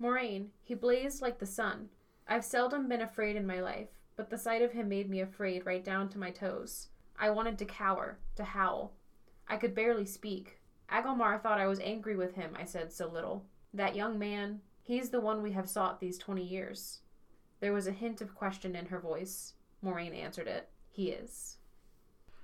Moiraine, he blazed like the sun. I've seldom been afraid in my life, but the sight of him made me afraid right down to my toes. I wanted to cower, to howl. I could barely speak. Agelmar thought I was angry with him, I said so little. That young man, he's the one we have sought these twenty years. There was a hint of question in her voice. Moiraine answered it. He is.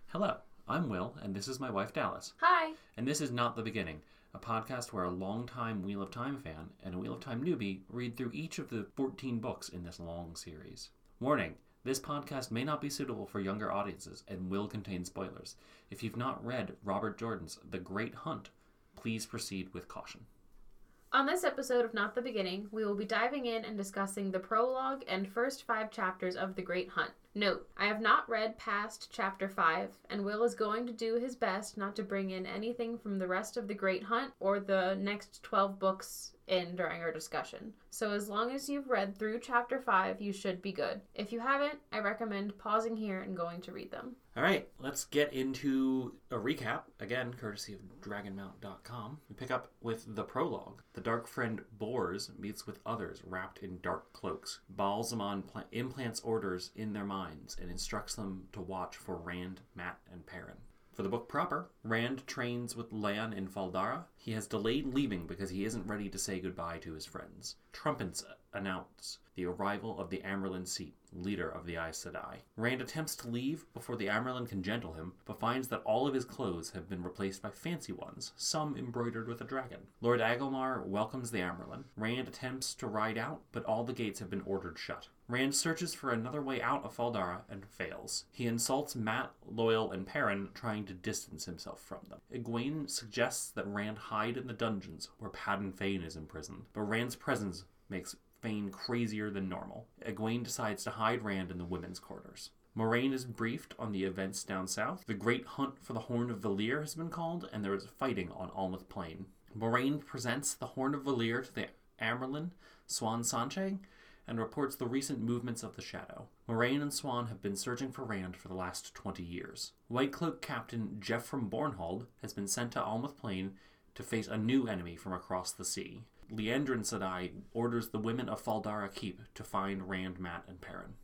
Hello, I'm Will, and this is my wife Dallas. Hi. And this is Not the Beginning, a podcast where a longtime Wheel of Time fan and a Wheel of Time newbie read through each of the 14 books in this long series. Warning this podcast may not be suitable for younger audiences and will contain spoilers. If you've not read Robert Jordan's The Great Hunt, please proceed with caution. On this episode of Not the Beginning, we will be diving in and discussing the prologue and first five chapters of The Great Hunt. Note, I have not read past chapter 5, and Will is going to do his best not to bring in anything from the rest of The Great Hunt or the next 12 books in during our discussion. So as long as you've read through chapter 5, you should be good. If you haven't, I recommend pausing here and going to read them. All right, let's get into a recap, again, courtesy of dragonmount.com. We pick up with the prologue. The dark friend Bors meets with others wrapped in dark cloaks. Ba'alzamon pla- implants orders in their minds and instructs them to watch for Rand, Mat, and Perrin. For the book proper, Rand trains with Lan in Fal Dara. He has delayed leaving because he isn't ready to say goodbye to his friends. Trumpets announce the arrival of the Amyrlin seat, leader of the Aes Sedai. Rand attempts to leave before the Amyrlin can gentle him, but finds that all of his clothes have been replaced by fancy ones, some embroidered with a dragon. Lord Agelmar welcomes the Amyrlin. Rand attempts to ride out, but all the gates have been ordered shut. Rand searches for another way out of Fal Dara and fails. He insults Mat, Loial, and Perrin, trying to distance himself from them. Egwene suggests that Rand hide in the dungeons where Padan Fain is imprisoned, but Rand's presence makes Fain crazier than normal. Egwene decides to hide Rand in the women's quarters. Moiraine is briefed on the events down south. The great hunt for the Horn of Valere has been called, and there is fighting on Almoth Plain. Moiraine presents the Horn of Valere to the Amyrlin, Siuan Sanche, and reports the recent movements of the Shadow. Moiraine and Siuan have been searching for Rand for the last 20 years. White Cloak Captain Geofram Bornhald has been sent to Almoth Plain to face a new enemy from across the sea. Liandrin Sedai orders the women of Fal Dara Keep to find Rand, Mat, and Perrin.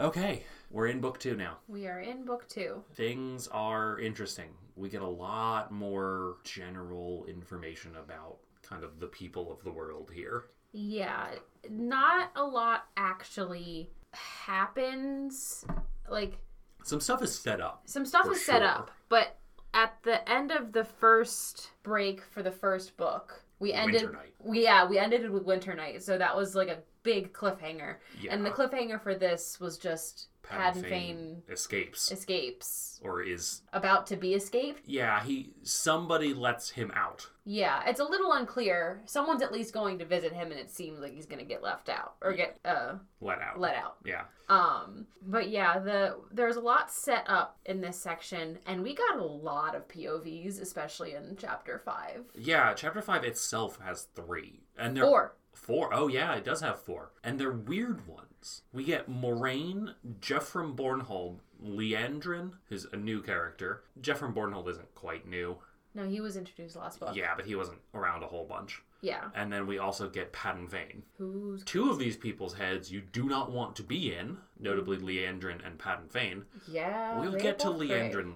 Okay, we're in book two now. We are in book 2. Things are interesting. We get a lot more general information about kind of the people of the world here. Yeah, not a lot actually happens. Like Some stuff is set up. some stuff is set up, but at the end of the first break for the first book, we ended we yeah, we ended it with Winternight. So that was like a big cliffhanger. Yeah. And the cliffhanger for this was just Padan Fain escapes escapes. or is About to be escaped. yeah he somebody lets him out Yeah, it's a little unclear. Someone's at least going to visit him and it seems like he's gonna get left out. Or get uh let out let out. yeah Um, but yeah, the there's a lot set up in this section, and we got a lot of POVs, especially in chapter five. yeah chapter 5 itself has three and they're Four. Four oh yeah it does have four and they're weird ones we get moiraine Geofram bornhald liandrin who's a new character Geofram bornhald isn't quite new No, he was introduced last book. yeah but he wasn't around a whole bunch Yeah. and then we also get Padan Fain. Who's Two of these people's heads you do not want to be in, notably Liandrin and Padan Fain. yeah? We'll get to. Liandrin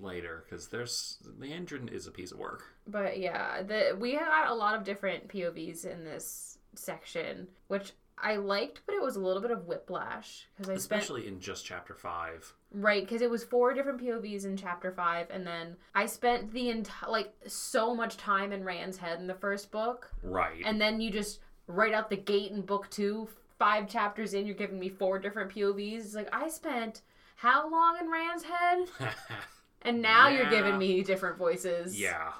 later because there's Liandrin is a piece of work. But yeah, the we had a lot of different POVs in this section, which I liked, but it was a little bit of whiplash because I spent Especially in just chapter five. Right, because it was four different POVs in chapter five, and then I spent the entire like so much time in Rand's head in the first book, Right. and then you just right out the gate in book two, five chapters in, you're giving me four different POVs. It's like I spent how long in Rand's head, and now you're giving me different voices. yeah.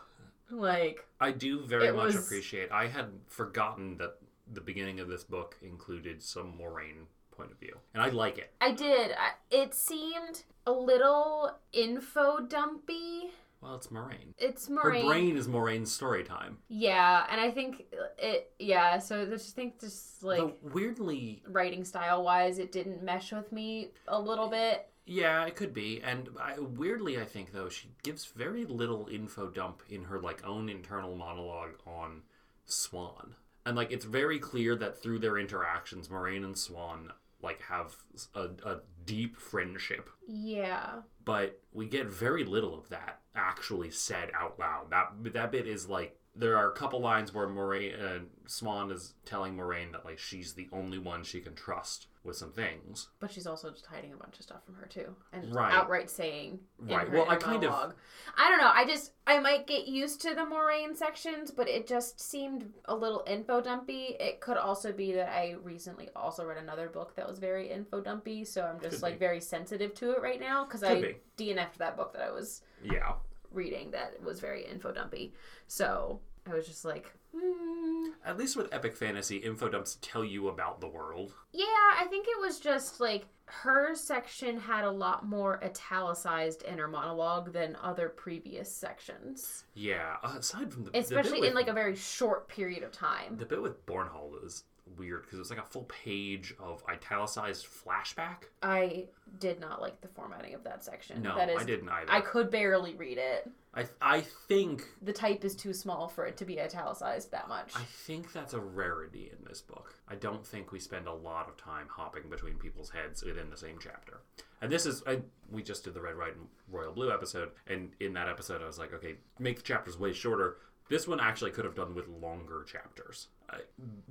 like I do very much was- appreciate I had forgotten that the beginning of this book included some Moiraine point of view. And I like it. I did. I, it seemed a little info dumpy. Well, it's Moiraine. It's Moiraine. Her brain is Moiraine's story time. Yeah, and I think it. Yeah, so I just think just like Though weirdly, writing style wise, it didn't mesh with me a little eh, bit. Yeah, it could be. And I, weirdly, I think though she gives very little info dump in her like own internal monologue on Siuan. And like it's very clear that through their interactions, Moiraine and Siuan like have a, a deep friendship. Yeah. But we get very little of that actually said out loud. That that bit is like there are a couple lines where Moiraine uh, Siuan is telling Moiraine that like she's the only one she can trust with some things. But she's also just hiding a bunch of stuff from her too, and Right. outright saying, Right. Well, I kind of- I don't know. I just I might get used to the Moiraine sections, but it just seemed a little info dumpy. It could also be that I recently also read another book that was very info dumpy, so I'm just Could like be. very sensitive to it right now because I be. DNF'd that book that I was Yeah. reading that was very info dumpy. So I was just like, hmm. At least with epic fantasy, info dumps tell you about the world. Yeah, I think it was just like her section had a lot more italicized inner monologue than other previous sections, Yeah. Aside from the the especially with, in like a very short period of time. the bit with Bornhall is weird because it's like a full page of italicized flashback. I did not like the formatting of that section. No, that is, I didn't either. I could barely read it. I I think The type is too small for it to be italicized that much. I think that's a rarity in this book. I don't think we spend a lot of time hopping between people's heads within the same chapter. And this is I we just did the Red, White, and Royal Blue episode, and in that episode I was like, okay, make the chapters way shorter. This one actually could have done with longer chapters. I,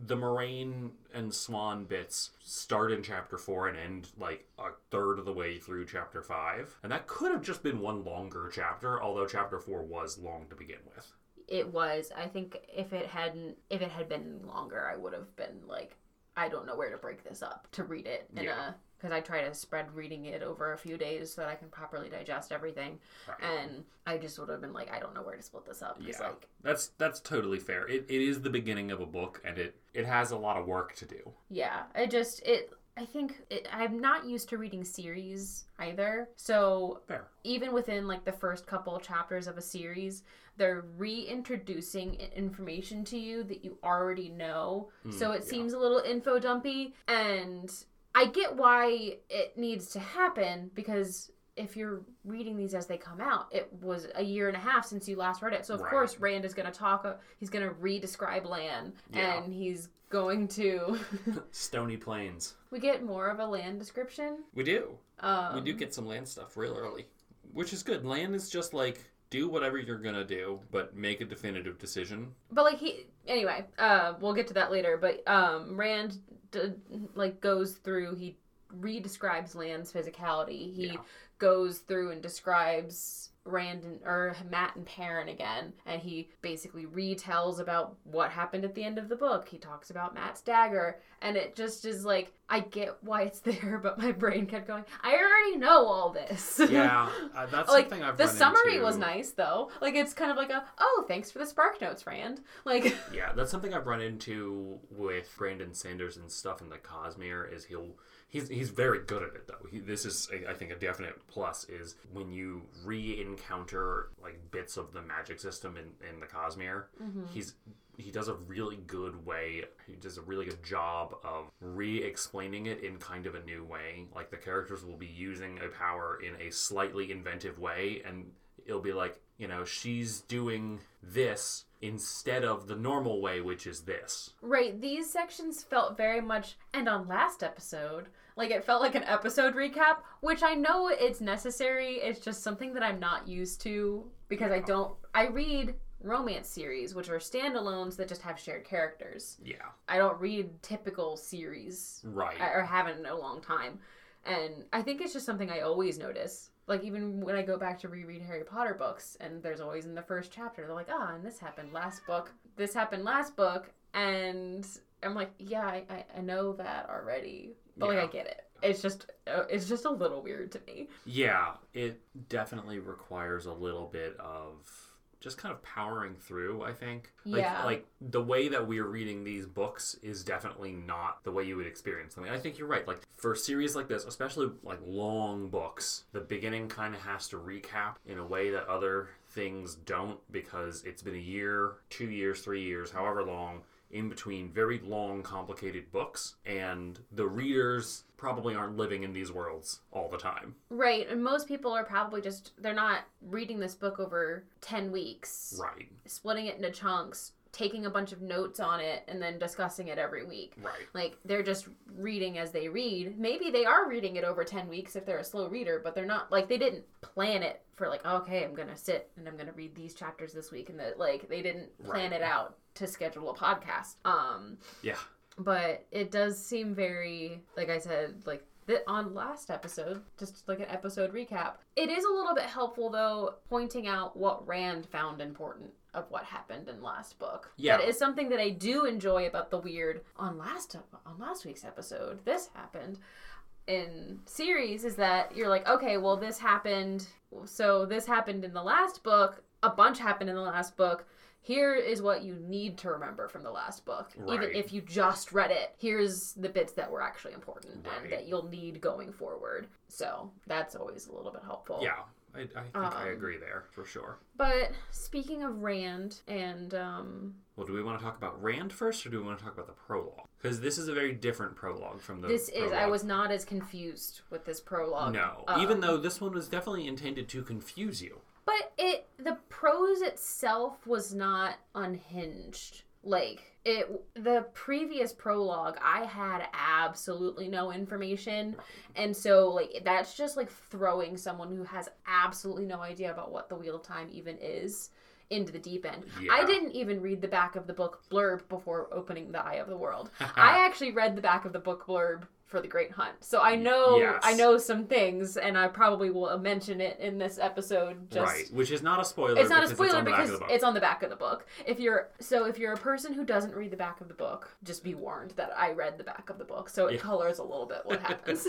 the Moiraine and Siuan bits start in chapter four and end like a third of the way through chapter five, and that could have just been one longer chapter. Although chapter four was long to begin with. it was. I think if it hadn't, if it had been longer, I would have been like, I don't know where to break this up to read it in Yeah. a because I try to spread reading it over a few days so that I can properly digest everything. Right. And I just would have been like, I don't know where to split this up. Yeah. like, That's that's totally fair. It, it is the beginning of a book, and it it has a lot of work to do. yeah, I just it. I think it, I'm not used to reading series either. So Fair. even within like the first couple chapters of a series, they're reintroducing information to you that you already know. Hmm, so it yeah. seems a little info dumpy. And I get why it needs to happen because if you're reading these as they come out, it was a year and a half since you last read it. So of Right. course Rand is going to talk. uh, He's going to re-describe Lan, Yeah. and he's going to. Stony Plains. we get more of a Lan description. We do. Um, we do get some Lan stuff real early, which is good. Lan is just like do whatever you're gonna do, but make a definitive decision. but like he anyway uh we'll get to that later but um rand d- like goes through he re-describes Lan's physicality he Yeah. goes through and describes rand and or mat and perrin again and he basically retells about what happened at the end of the book he talks about mat's dagger and it just is like i get why it's there but my brain kept going i already know all this Yeah, uh, that's like something I've the summary into. was nice though like it's kind of like a oh thanks for the spark notes rand like Yeah, that's something I've run into with Brandon Sanders and stuff in the Cosmere. Is he'll he's he's very good at it though. He, this is I think a definite plus is when you re-encounter like bits of the magic system in in the Cosmere. Mm-hmm. He's he does a really good way. He does a really good job of re-explaining it in kind of a new way. Like the characters will be using a power in a slightly inventive way, and it'll be like you know she's doing this instead of the normal way, which is this. Right, these sections felt very much, and on last episode, like it felt like an episode recap, which I know it's necessary. It's just something that I'm not used to because I don't. I read romance series, which are standalones that just have shared characters. Yeah, I don't read typical series, right. or haven't in a long time. And I think it's just something I always notice. Like even when I go back to reread Harry Potter books, and there's always in the first chapter, they're like, "Ah, and this happened last book. This happened last book," and I'm like, "Yeah, I, I, I know that already, but Yeah. like I get it. It's just uh, it's just a little weird to me." Yeah, it definitely requires a little bit of just kind of powering through, I think. Like, Yeah. Like the way that we're reading these books is definitely not the way you would experience them. And I think you're right. Like for a series like this, especially like long books, the beginning kind of has to recap in a way that other things don't because it's been a year, two years, three years, however long in between very long, complicated books, and the readers probably aren't living in these worlds all the time. Right, and most people are probably just they're not reading this book over ten weeks. Right. splitting it into chunks, taking a bunch of notes on it and then discussing it every week. Right. Like they're just reading as they read. Maybe they are reading it over 10 weeks if they're a slow reader, but they're not like they didn't plan it for like okay, I'm going to sit and I'm going to read these chapters this week and that like they didn't plan Right. it out to schedule a podcast. Um Yeah. But it does seem very like i said like that on last episode just like an episode recap it is a little bit helpful though pointing out what rand found important of what happened in last book Yeah. that is something that i do enjoy about the weird on last on last week's episode this happened in series is that you're like okay well this happened so this happened in the last book a bunch happened in the last book here is what you need to remember from the last book even if you just read it here's the bits that were actually important Right. and that you'll need going forward so that's always a little bit helpful Yeah. I, I think I Um, agree there for sure. but speaking of rand and um Well, do we want to talk about Rand first, or do we want to talk about the prologue? Because this is a very different prologue from the. this is i was not as confused with this prologue No, Um, even though this one was definitely intended to confuse you. But it the prose itself was not unhinged. Like it the previous prologue I had absolutely no information and so like that's just like throwing someone who has absolutely no idea about what the wheel of time even is into the deep end. I didn't even read the back of the book blurb before opening the eye of the world. I actually read the back of the book blurb for the Great Hunt. So I know Yes. I know some things and I probably will mention it in this episode just right, which is not a spoiler. it's not a spoiler on the back because of the book. it's on the back of the book. If you're so if you're a person who doesn't read the back of the book, just be warned that I read the back of the book, so it Yeah. colors a little bit what happens.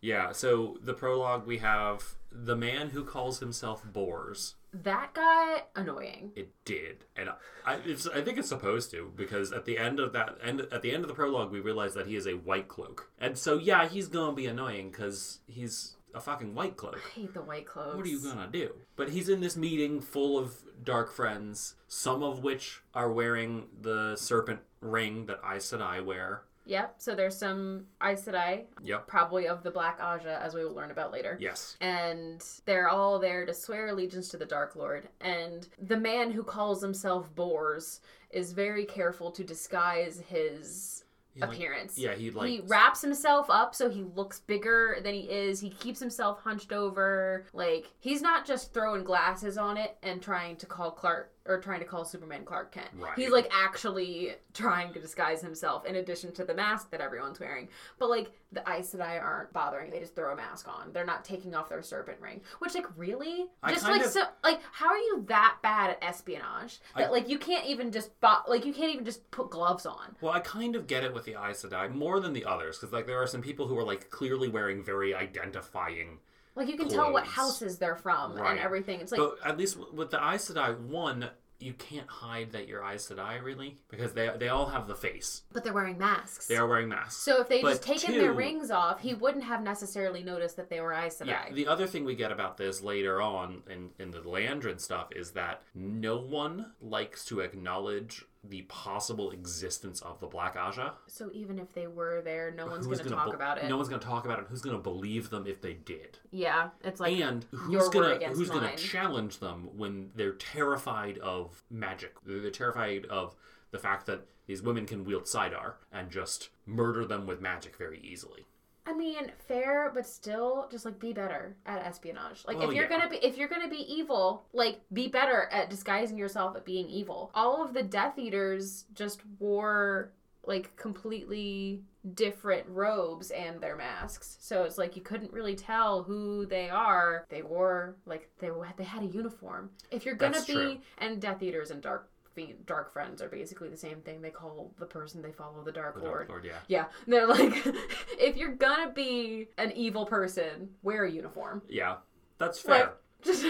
Yeah, so the prologue we have the man who calls himself Bors. That got annoying. It did, and I, it's, I think it's supposed to because at the end of that end at the end of the prologue we realize that he is a white cloak, and so yeah, he's gonna be annoying because he's a fucking white cloak. I hate the white clothes. What are you gonna do? But he's in this meeting full of dark friends, some of which are wearing the serpent ring that Aes Sedai wear. Yep. So there's some Aes Sedai, Yep. probably of the Black Ajah, as we will learn about later. Yes. and they're all there to swear allegiance to the Dark Lord. And the man who calls himself Bors is very careful to disguise his He, like- appearance. yeah, he like he wraps himself up so he looks bigger than he is. He keeps himself hunched over. Like he's not just throwing glasses on it and trying to call Clark or trying to call Superman Clark Kent. Right. He's like actually trying to disguise himself in addition to the mask that everyone's wearing. But like the Aes Sedai aren't bothering. They just throw a mask on. They're not taking off their serpent ring. Which like really? I just like of- so like how are you that bad at espionage that I- like you can't even just bo- like you can't even just put gloves on. Well, I kind of get it with the Aes Sedai more than the others because like there are some people who are like clearly wearing very identifying. Like you can tell what houses they're from Right. and everything. It's like but at least with the Aes Sedai, one you can't hide that you're Aes Sedai really because they they all have the face. but they're wearing masks. They are wearing masks. so if they just taken their rings off, he wouldn't have necessarily noticed that they were Aes Sedai. Yeah, the other thing we get about this later on in, in the Liandrin stuff is that no one likes to acknowledge the possible existence of the Black Ajah. so even if they were there, no one's going to talk be- about it. No one's going to talk about it. Who's going to believe them if they did? yeah, it's like and who's gonna who's gonna challenge them when they're terrified of magic? They're terrified of the fact that these women can wield saidar and just murder them with magic very easily. I mean, fair, but still, just like be better at espionage. Like Oh, if you're yeah. gonna be if you're gonna be evil, like be better at disguising yourself at being evil. All of the Death Eaters just wore like completely different robes and their masks, so it's like you couldn't really tell who they are. They wore like they they had a uniform. If you're gonna That's be true. and Death Eaters and Dark. Fe- Dark friends are basically the same thing. They call the person they follow the Dark The Lord. Dark Lord, yeah. Yeah, they're like, if you're gonna be an evil person, wear a uniform. Yeah. That's Like, fair. just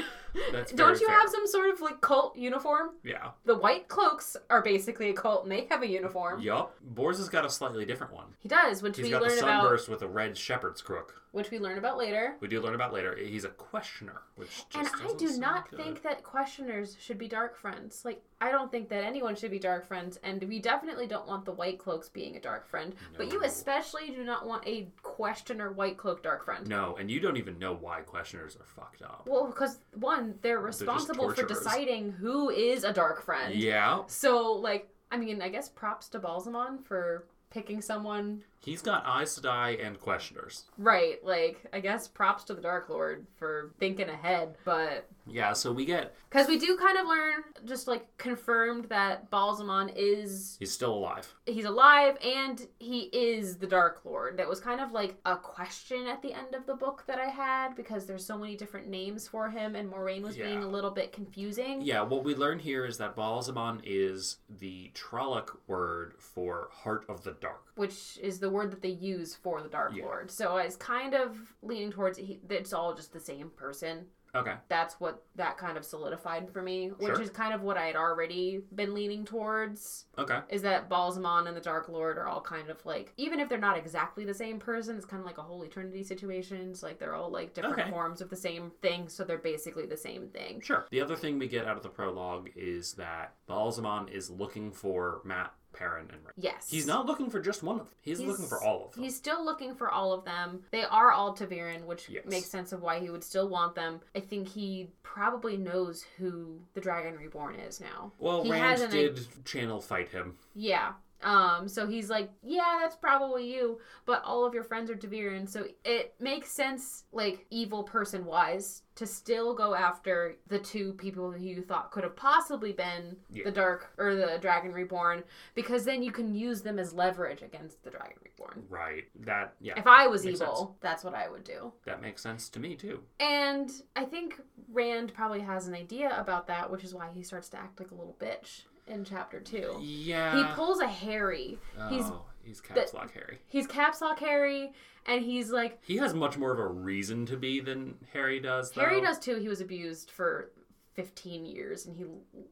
That's don't you fair. have some sort of like cult uniform? Yeah. The white cloaks are basically a cult, and they have a uniform. Yup. Bors has got a slightly different one. He does, which He's we got the learn about, sunburst with a red shepherd's crook. Which we learn about later. We do learn about later. He's a questioner, which just And I do not good. think that questioners should be dark friends. Like I don't think that anyone should be dark friends, and we definitely don't want the white cloaks being a dark friend. But you especially do not want a questioner white cloak dark friend. No, and you don't even know why questioners are fucked up. Well, because one, they're responsible for deciding who is a dark friend. Yeah, So, like, I mean, I guess props to Ba'alzamon for picking someone he's got Aes Sedai and questioners. right. Like, I guess props to the Dark Lord for thinking ahead. But Yeah, so we get because we do kind of learn, just like confirmed that Ba'alzamon is he's still alive. he's alive and he is the Dark Lord. That was kind of like a question at the end of the book that I had because there's so many different names for him, and Moiraine was being a little bit confusing. Yeah, what we learn here is that Ba'alzamon is the Trolloc word for heart of the dark. which is the word that they use for the Dark Yeah. Lord. So I was kind of leaning towards he, it's all just the same person. Okay. That's what that kind of solidified for me, which Sure. is kind of what I had already been leaning towards. Okay. Is that Ba'alzamon and the Dark Lord are all kind of like, even if they're not exactly the same person, it's kind of like a Holy Trinity situations. Like they're all like different Okay. forms of the same thing, so they're basically the same thing. Sure. The other thing we get out of the prologue is that Ba'alzamon is looking for Mat, Perrin, and. Yes. He's not looking for just one of them. He's, looking for all of them. He's still looking for all of them. They are all ta'veren, which Yes. makes sense of why he would still want them. I think he probably knows who the Dragon Reborn is now. Well, he Rand an- did channel fight him. Yeah. Um, so he's like, yeah, that's probably you, but all of your friends are ta'veren, so it makes sense, like, evil person wise, to still go after the two people who you thought could have possibly been Yeah. the Dark or the Dragon Reborn, because then you can use them as leverage against the Dragon Reborn. Right. That yeah. If I was evil, sense. that's what I would do. that makes sense to me too. And I think Rand probably has an idea about that, which is why he starts to act like a little bitch in chapter two. Yeah. He pulls a Harry. oh, he's- he's caps lock Harry. He's caps lock Harry, and he's like He has much more of a reason to be than Harry does. Though. Harry does too. He was abused for fifteen years, and he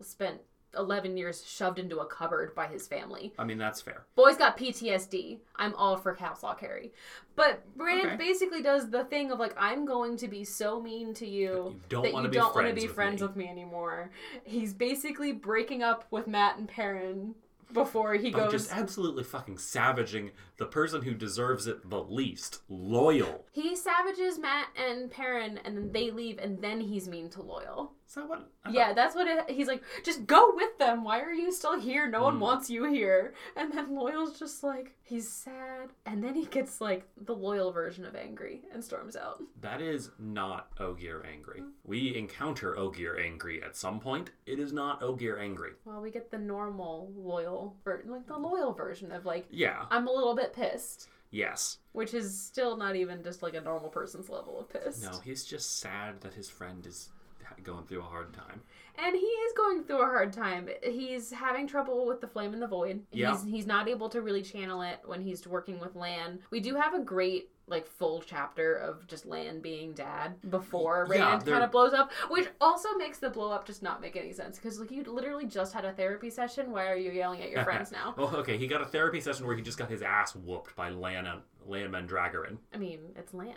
spent eleven years shoved into a cupboard by his family. I mean, that's fair. Boy's got PTSD. I'm all for lock Harry, but Rand Okay. basically does the thing of like I'm going to be so mean to you. You don't that want to you be don't friends want to be with friends me. with me anymore. He's basically breaking up with Mat and Perrin before he By goes. just absolutely fucking savaging the person who deserves it the least. Loial. He savages Mat and Perrin, and then they leave, and then he's mean to Loial. Is that what? Yeah, that's what it, he's like. Just go with them. Why are you still here? No one Mm. wants you here. And then Loial's just like he's sad, and then he gets like the Loial version of angry and storms out. That is not Ogier angry. We encounter Ogier angry at some point. It is not Ogier angry. Well, we get the normal Loial, ver- like the Loial version of like Yeah. I'm a little bit pissed, Yes. which is still not even just like a normal person's level of pissed. No, he's just sad that his friend is going through a hard time. And he is going through a hard time. He's having trouble with the flame in the void. Yeah. He's he's not able to really channel it when he's working with Lan. We do have a great like full chapter of just Lan being dad before Rand they're- kind of blows up, which also makes the blow up just not make any sense because like you literally just had a therapy session. Why are you yelling at your friends now? Oh, okay. He got a therapy session where he just got his ass whooped by Lana, Lan Mandragoran. I mean, it's Lan.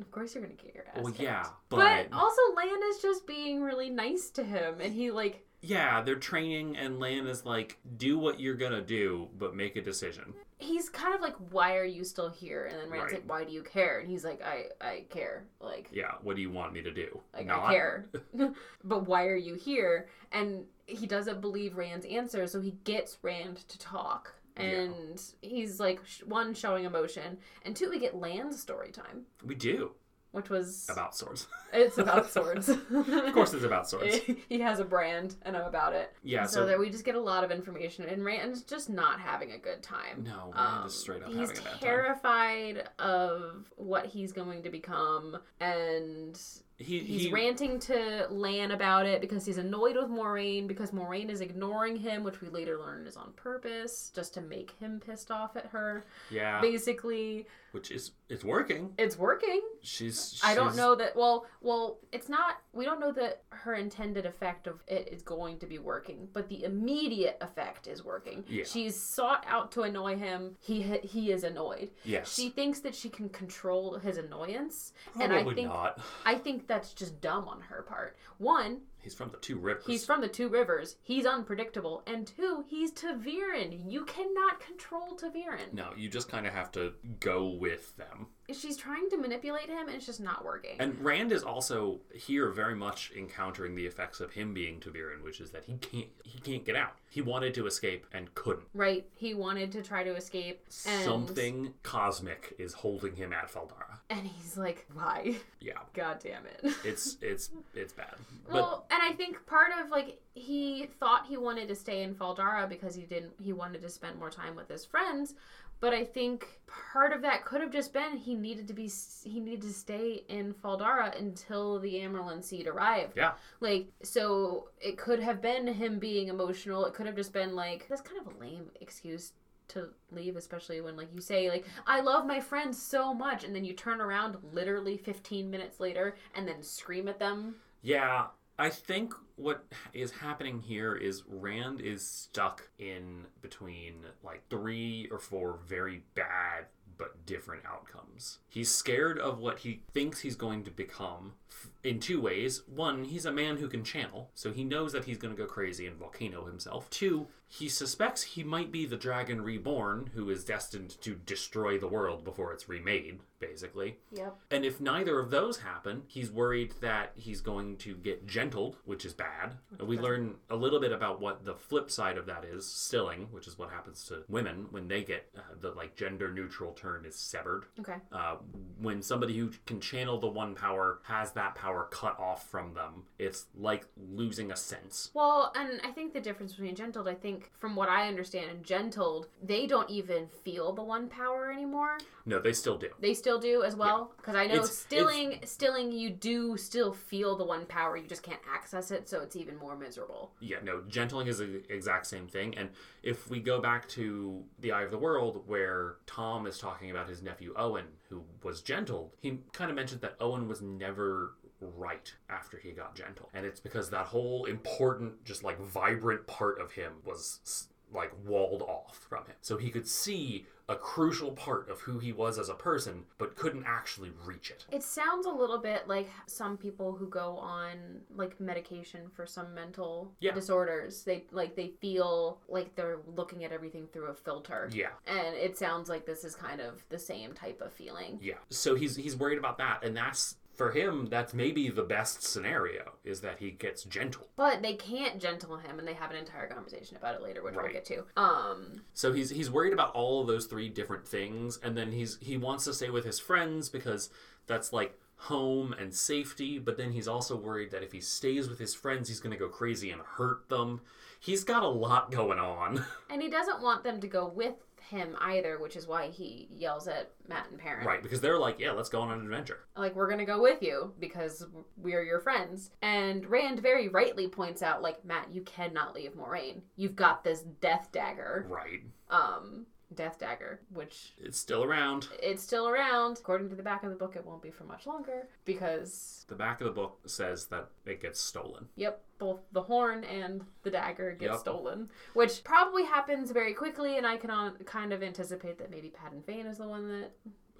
Of course you're gonna get your ass. Well, kicked. yeah, But but, also Lan is just being really nice to him, and he like yeah, they're training, and Lan is like, "Do what you're gonna do, but make a decision." he's kind of like, "Why are you still here?" And then Rand's Right. like, "Why do you care?" And he's like, "I I care. Like Yeah, what do you want me to do? like Not? I care, but why are you here?" And he doesn't believe Rand's answer, so he gets Rand to talk. Yeah. And he's like, sh- one, showing emotion, and two, we get Lan story time, We do which was about swords. it's about swords. of course, it's about swords. he has a brand, and I'm about it. Yeah, so, so, that we just get a lot of information, and Rand's just not having a good time. no, Rand Um, is straight up he's having a bad time. terrified of what he's going to become, and He, he's he ranting to Lan about it because he's annoyed with Moiraine because Moiraine is ignoring him, which we later learn is on purpose, just to make him pissed off at her. yeah, Basically, which is it's working. it's working. She's, I don't know that. Well, well, it's not. We don't know that her intended effect of it is going to be working, but the immediate effect is working. Yeah. She's sought out to annoy him. He he is annoyed. Yes, She thinks that she can control his annoyance, and I think not. I think that's just dumb on her part. One, He's from the two rivers. He's from the two rivers. He's unpredictable. And two, he's ta'veren. You cannot control ta'veren. no, you just kind of have to go with them. She's trying to manipulate him and it's just not working. And Rand is also here very much encountering the effects of him being ta'veren, which is that he can't he can't get out. He wanted to escape and couldn't. right. He wanted to try to escape. And, Something cosmic is holding him at Fal Dara. And he's like, why? Yeah, God damn it. it's it's it's bad. But Well, and I think part of like he thought he wanted to stay in Fal Dara because he didn't he wanted to spend more time with his friends, but I think part of that could have just been he needed to be he needed to stay in Fal Dara until the Amyrlin seat arrived. yeah, Like so it could have been him being emotional. It could have just been like that's kind of a lame excuse to leave especially when like you say like I love my friends so much and then you turn around literally 15 minutes later and then scream at them yeah. I think what is happening here is Rand is stuck in between like three or four very bad but different outcomes. He's scared of what he thinks he's going to become f- in two ways. One, he's a man who can channel, so he knows that he's going to go crazy and volcano himself. Two, he suspects he might be the dragon reborn who is destined to destroy the world before it's remade, basically. Yep. And if neither of those happen, he's worried that he's going to get gentled, which is bad. And we learn a little bit about what the flip side of that is, stilling, which is what happens to women when they get uh, the like gender neutral turn is severed. Okay. Uh, when somebody who can channel the one power has that power cut off from them, it's like losing a sense. Well, and I think the difference between gentled, I think from what I understand, and gentled, they don't even feel the one power anymore. No, they still do. They still do as well, because I know It's- stilling, stilling, you do still feel the one power. You just can't access it, so it's even more miserable. Yeah, no, gentling is the exact same thing. And if we go back to The Eye of the World, where Tom is talking about his nephew Owyn, who was gentled, he kind of mentioned that Owyn was never right after he got gentle. And it's because that whole important, just like vibrant part of him was like walled off from him. So he could see a crucial part of who he was as a person, but couldn't actually reach it. It sounds a little bit like some people who go on like medication for some mental Yeah. disorders. They like they feel like they're looking at everything through a filter. Yeah. And it sounds like this is kind of the same type of feeling. Yeah. So he's he's worried about that, and that's for him. That's maybe the best scenario is that he gets gentle. But they can't gentle him and they have an entire conversation about it later, which we'll get to. Um So he's he's worried about all of those three different things, and then he's he wants to stay with his friends because that's like home and safety. But then he's also worried that if he stays with his friends, he's going to go crazy and hurt them. He's got a lot going on. and he doesn't want them to go with him either, which is why he yells at Matt and Perrin. right, because they're like, yeah, let's go on an adventure. like we're gonna go with you because we're your friends and rand very rightly points out like mat you cannot leave moiraine you've got this death dagger Right. um death dagger which It's still around. it's still around according to the back of the book it won't be for much longer because The back of the book says that it gets stolen. yep both the horn and the dagger get Yep. stolen which probably happens very quickly and i can uh, kind of anticipate that maybe Padan Fain is the one that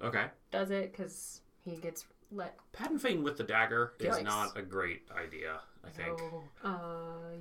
Okay. does it because he gets let Padan Fain with the dagger is not a great idea, I think. go. uh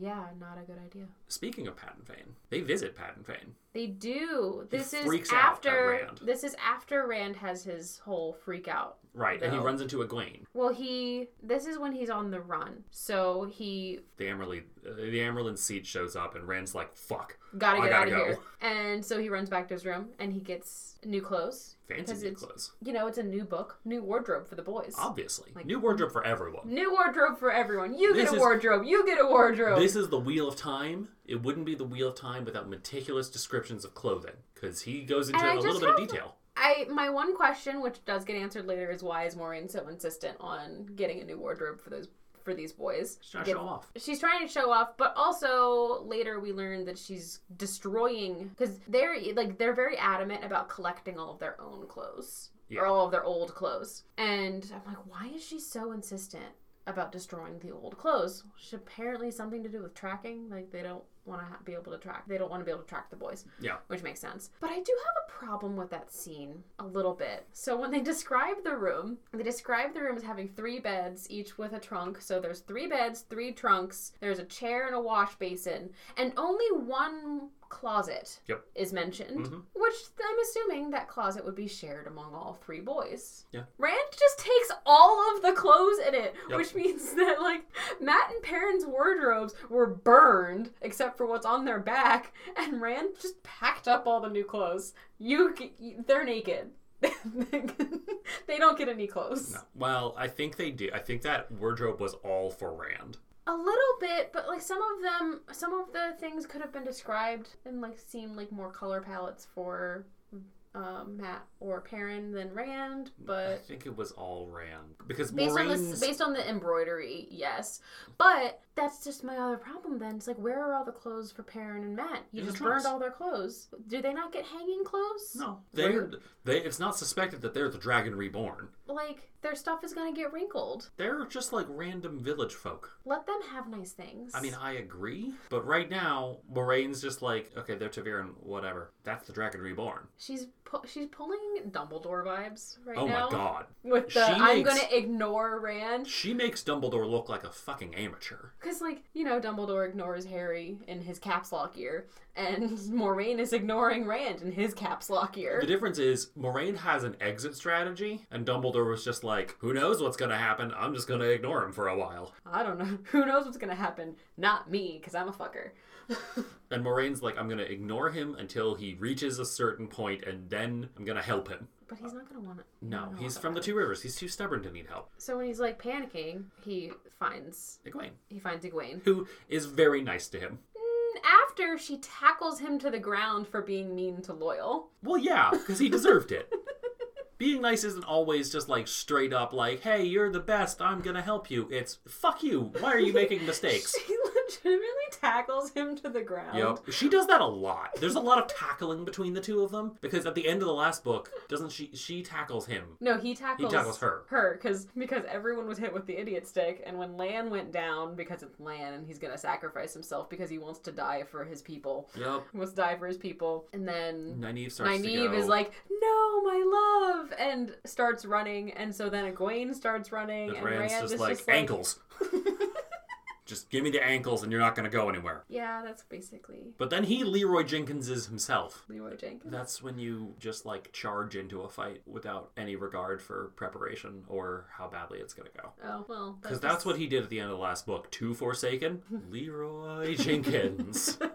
yeah not a good idea Speaking of Padan Fain, they visit Padan Fain. They do. This is freaks out at after Rand. this is after Rand has his whole freak out. Right, and he runs into Egwene, Well, he this is when he's on the run. So he the Amerly, uh, the Amyrlin seat shows up, and Rand's like, "Fuck, got to I get gotta out of go. here. And so he runs back to his room and he gets new clothes. Fancy new clothes." You know, it's a new book, new wardrobe for the boys. Obviously, Like- new wardrobe for everyone. New wardrobe for everyone. You This get a is- wardrobe. You get a wardrobe. This is the Wheel of Time. It wouldn't be the Wheel of Time without meticulous descriptions of clothing, because he goes into a little bit of detail. I my one question, which does get answered later, is why is Moiraine so insistent on getting a new wardrobe for those for these boys? She's trying to show off. she's trying to show off but also later we learn that she's destroying because they're like they're very adamant about collecting all of their own clothes Yeah. or all of their old clothes and i'm like why is she so insistent about destroying the old clothes, which apparently something to do with tracking. Like they don't want to be able to track. They don't want to be able to track the boys. Yeah. Which makes sense. But I do have a problem with that scene a little bit. So when they describe the room, they describe the room as having three beds, each with a trunk. So there's three beds, three trunks. There's a chair and a wash basin, and only one closet Yep. is mentioned, Mhm. which I'm assuming that closet would be shared among all three boys. Yeah. Rand just takes all of the clothes in it, Yep. which means that like Mat and Perrin's wardrobes were burned except for what's on their back, and Rand just packed up all the new clothes. You, they're naked. they don't get any clothes. No. Well, I think they do. I think that wardrobe was all for Rand. A little bit, but like some of them, some of the things could have been described and like seemed like more color palettes for um, Mat or Perrin than Rand. But I think it was all Rand because based on this, based on the embroidery, yes. But that's just my other problem. Then it's like, where are all the clothes for Perrin and Matt? You In just burned all their clothes. Do they not get hanging clothes? no, they're. They. It's not suspected that they're the Dragon Reborn. Like their stuff is gonna get wrinkled. They're just like random village folk. Let them have nice things. I mean, I agree, but right now, Moiraine's just like, okay, they're ta'veren, whatever. That's the Dragon Reborn. she's pu- she's pulling Dumbledore vibes right oh now. Oh my god. with the She I'm makes- gonna ignore Rand She makes Dumbledore look like a fucking amateur. because like you know Dumbledore ignores Harry in his caps lock year and Moiraine is ignoring Rand in his caps lock The difference is Moiraine has an exit strategy, and Dumbledore was just like, who knows what's gonna happen? I'm just gonna ignore him for a while. I don't know. Who knows what's gonna happen? Not me, because I'm a fucker. And Moiraine's like, I'm gonna ignore him until he reaches a certain point, and then I'm gonna help him. but he's not gonna want it. No, he's from the Two Rivers. He's too stubborn to need help. So when he's like panicking, he finds Egwene, he finds Egwene. who is very nice to him. After she tackles him to the ground for being mean to Loial. Well, yeah, because he deserved it. Being nice isn't always just like straight up like, hey, you're the best, I'm gonna help you. It's, fuck you, why are you making mistakes? She legitimately tackles him to the ground. Yep. She does that a lot. There's a lot of tackling between the two of them because at the end of the last book, doesn't she she tackles him. No, he tackles, He tackles her. Her, because because everyone was hit with the idiot stick, and when Lan went down, because it's Lan, and he's gonna sacrifice himself because he wants to die for his people. Yep. He wants to die for his people, and then Nynaeve starts to Nynaeve go. is like, "No, my love," and starts running, and so then Egwene starts running, and and Rand's Rand just is like, just like ankles. just give me the ankles and you're not gonna go anywhere. yeah, that's basically But then he Leeroy Jenkins is himself. Leeroy Jenkins. That's when you just like charge into a fight without any regard for preparation or how badly it's gonna go. oh well, Because that's what he did at the end of the last book. To Forsaken, Leeroy Jenkins.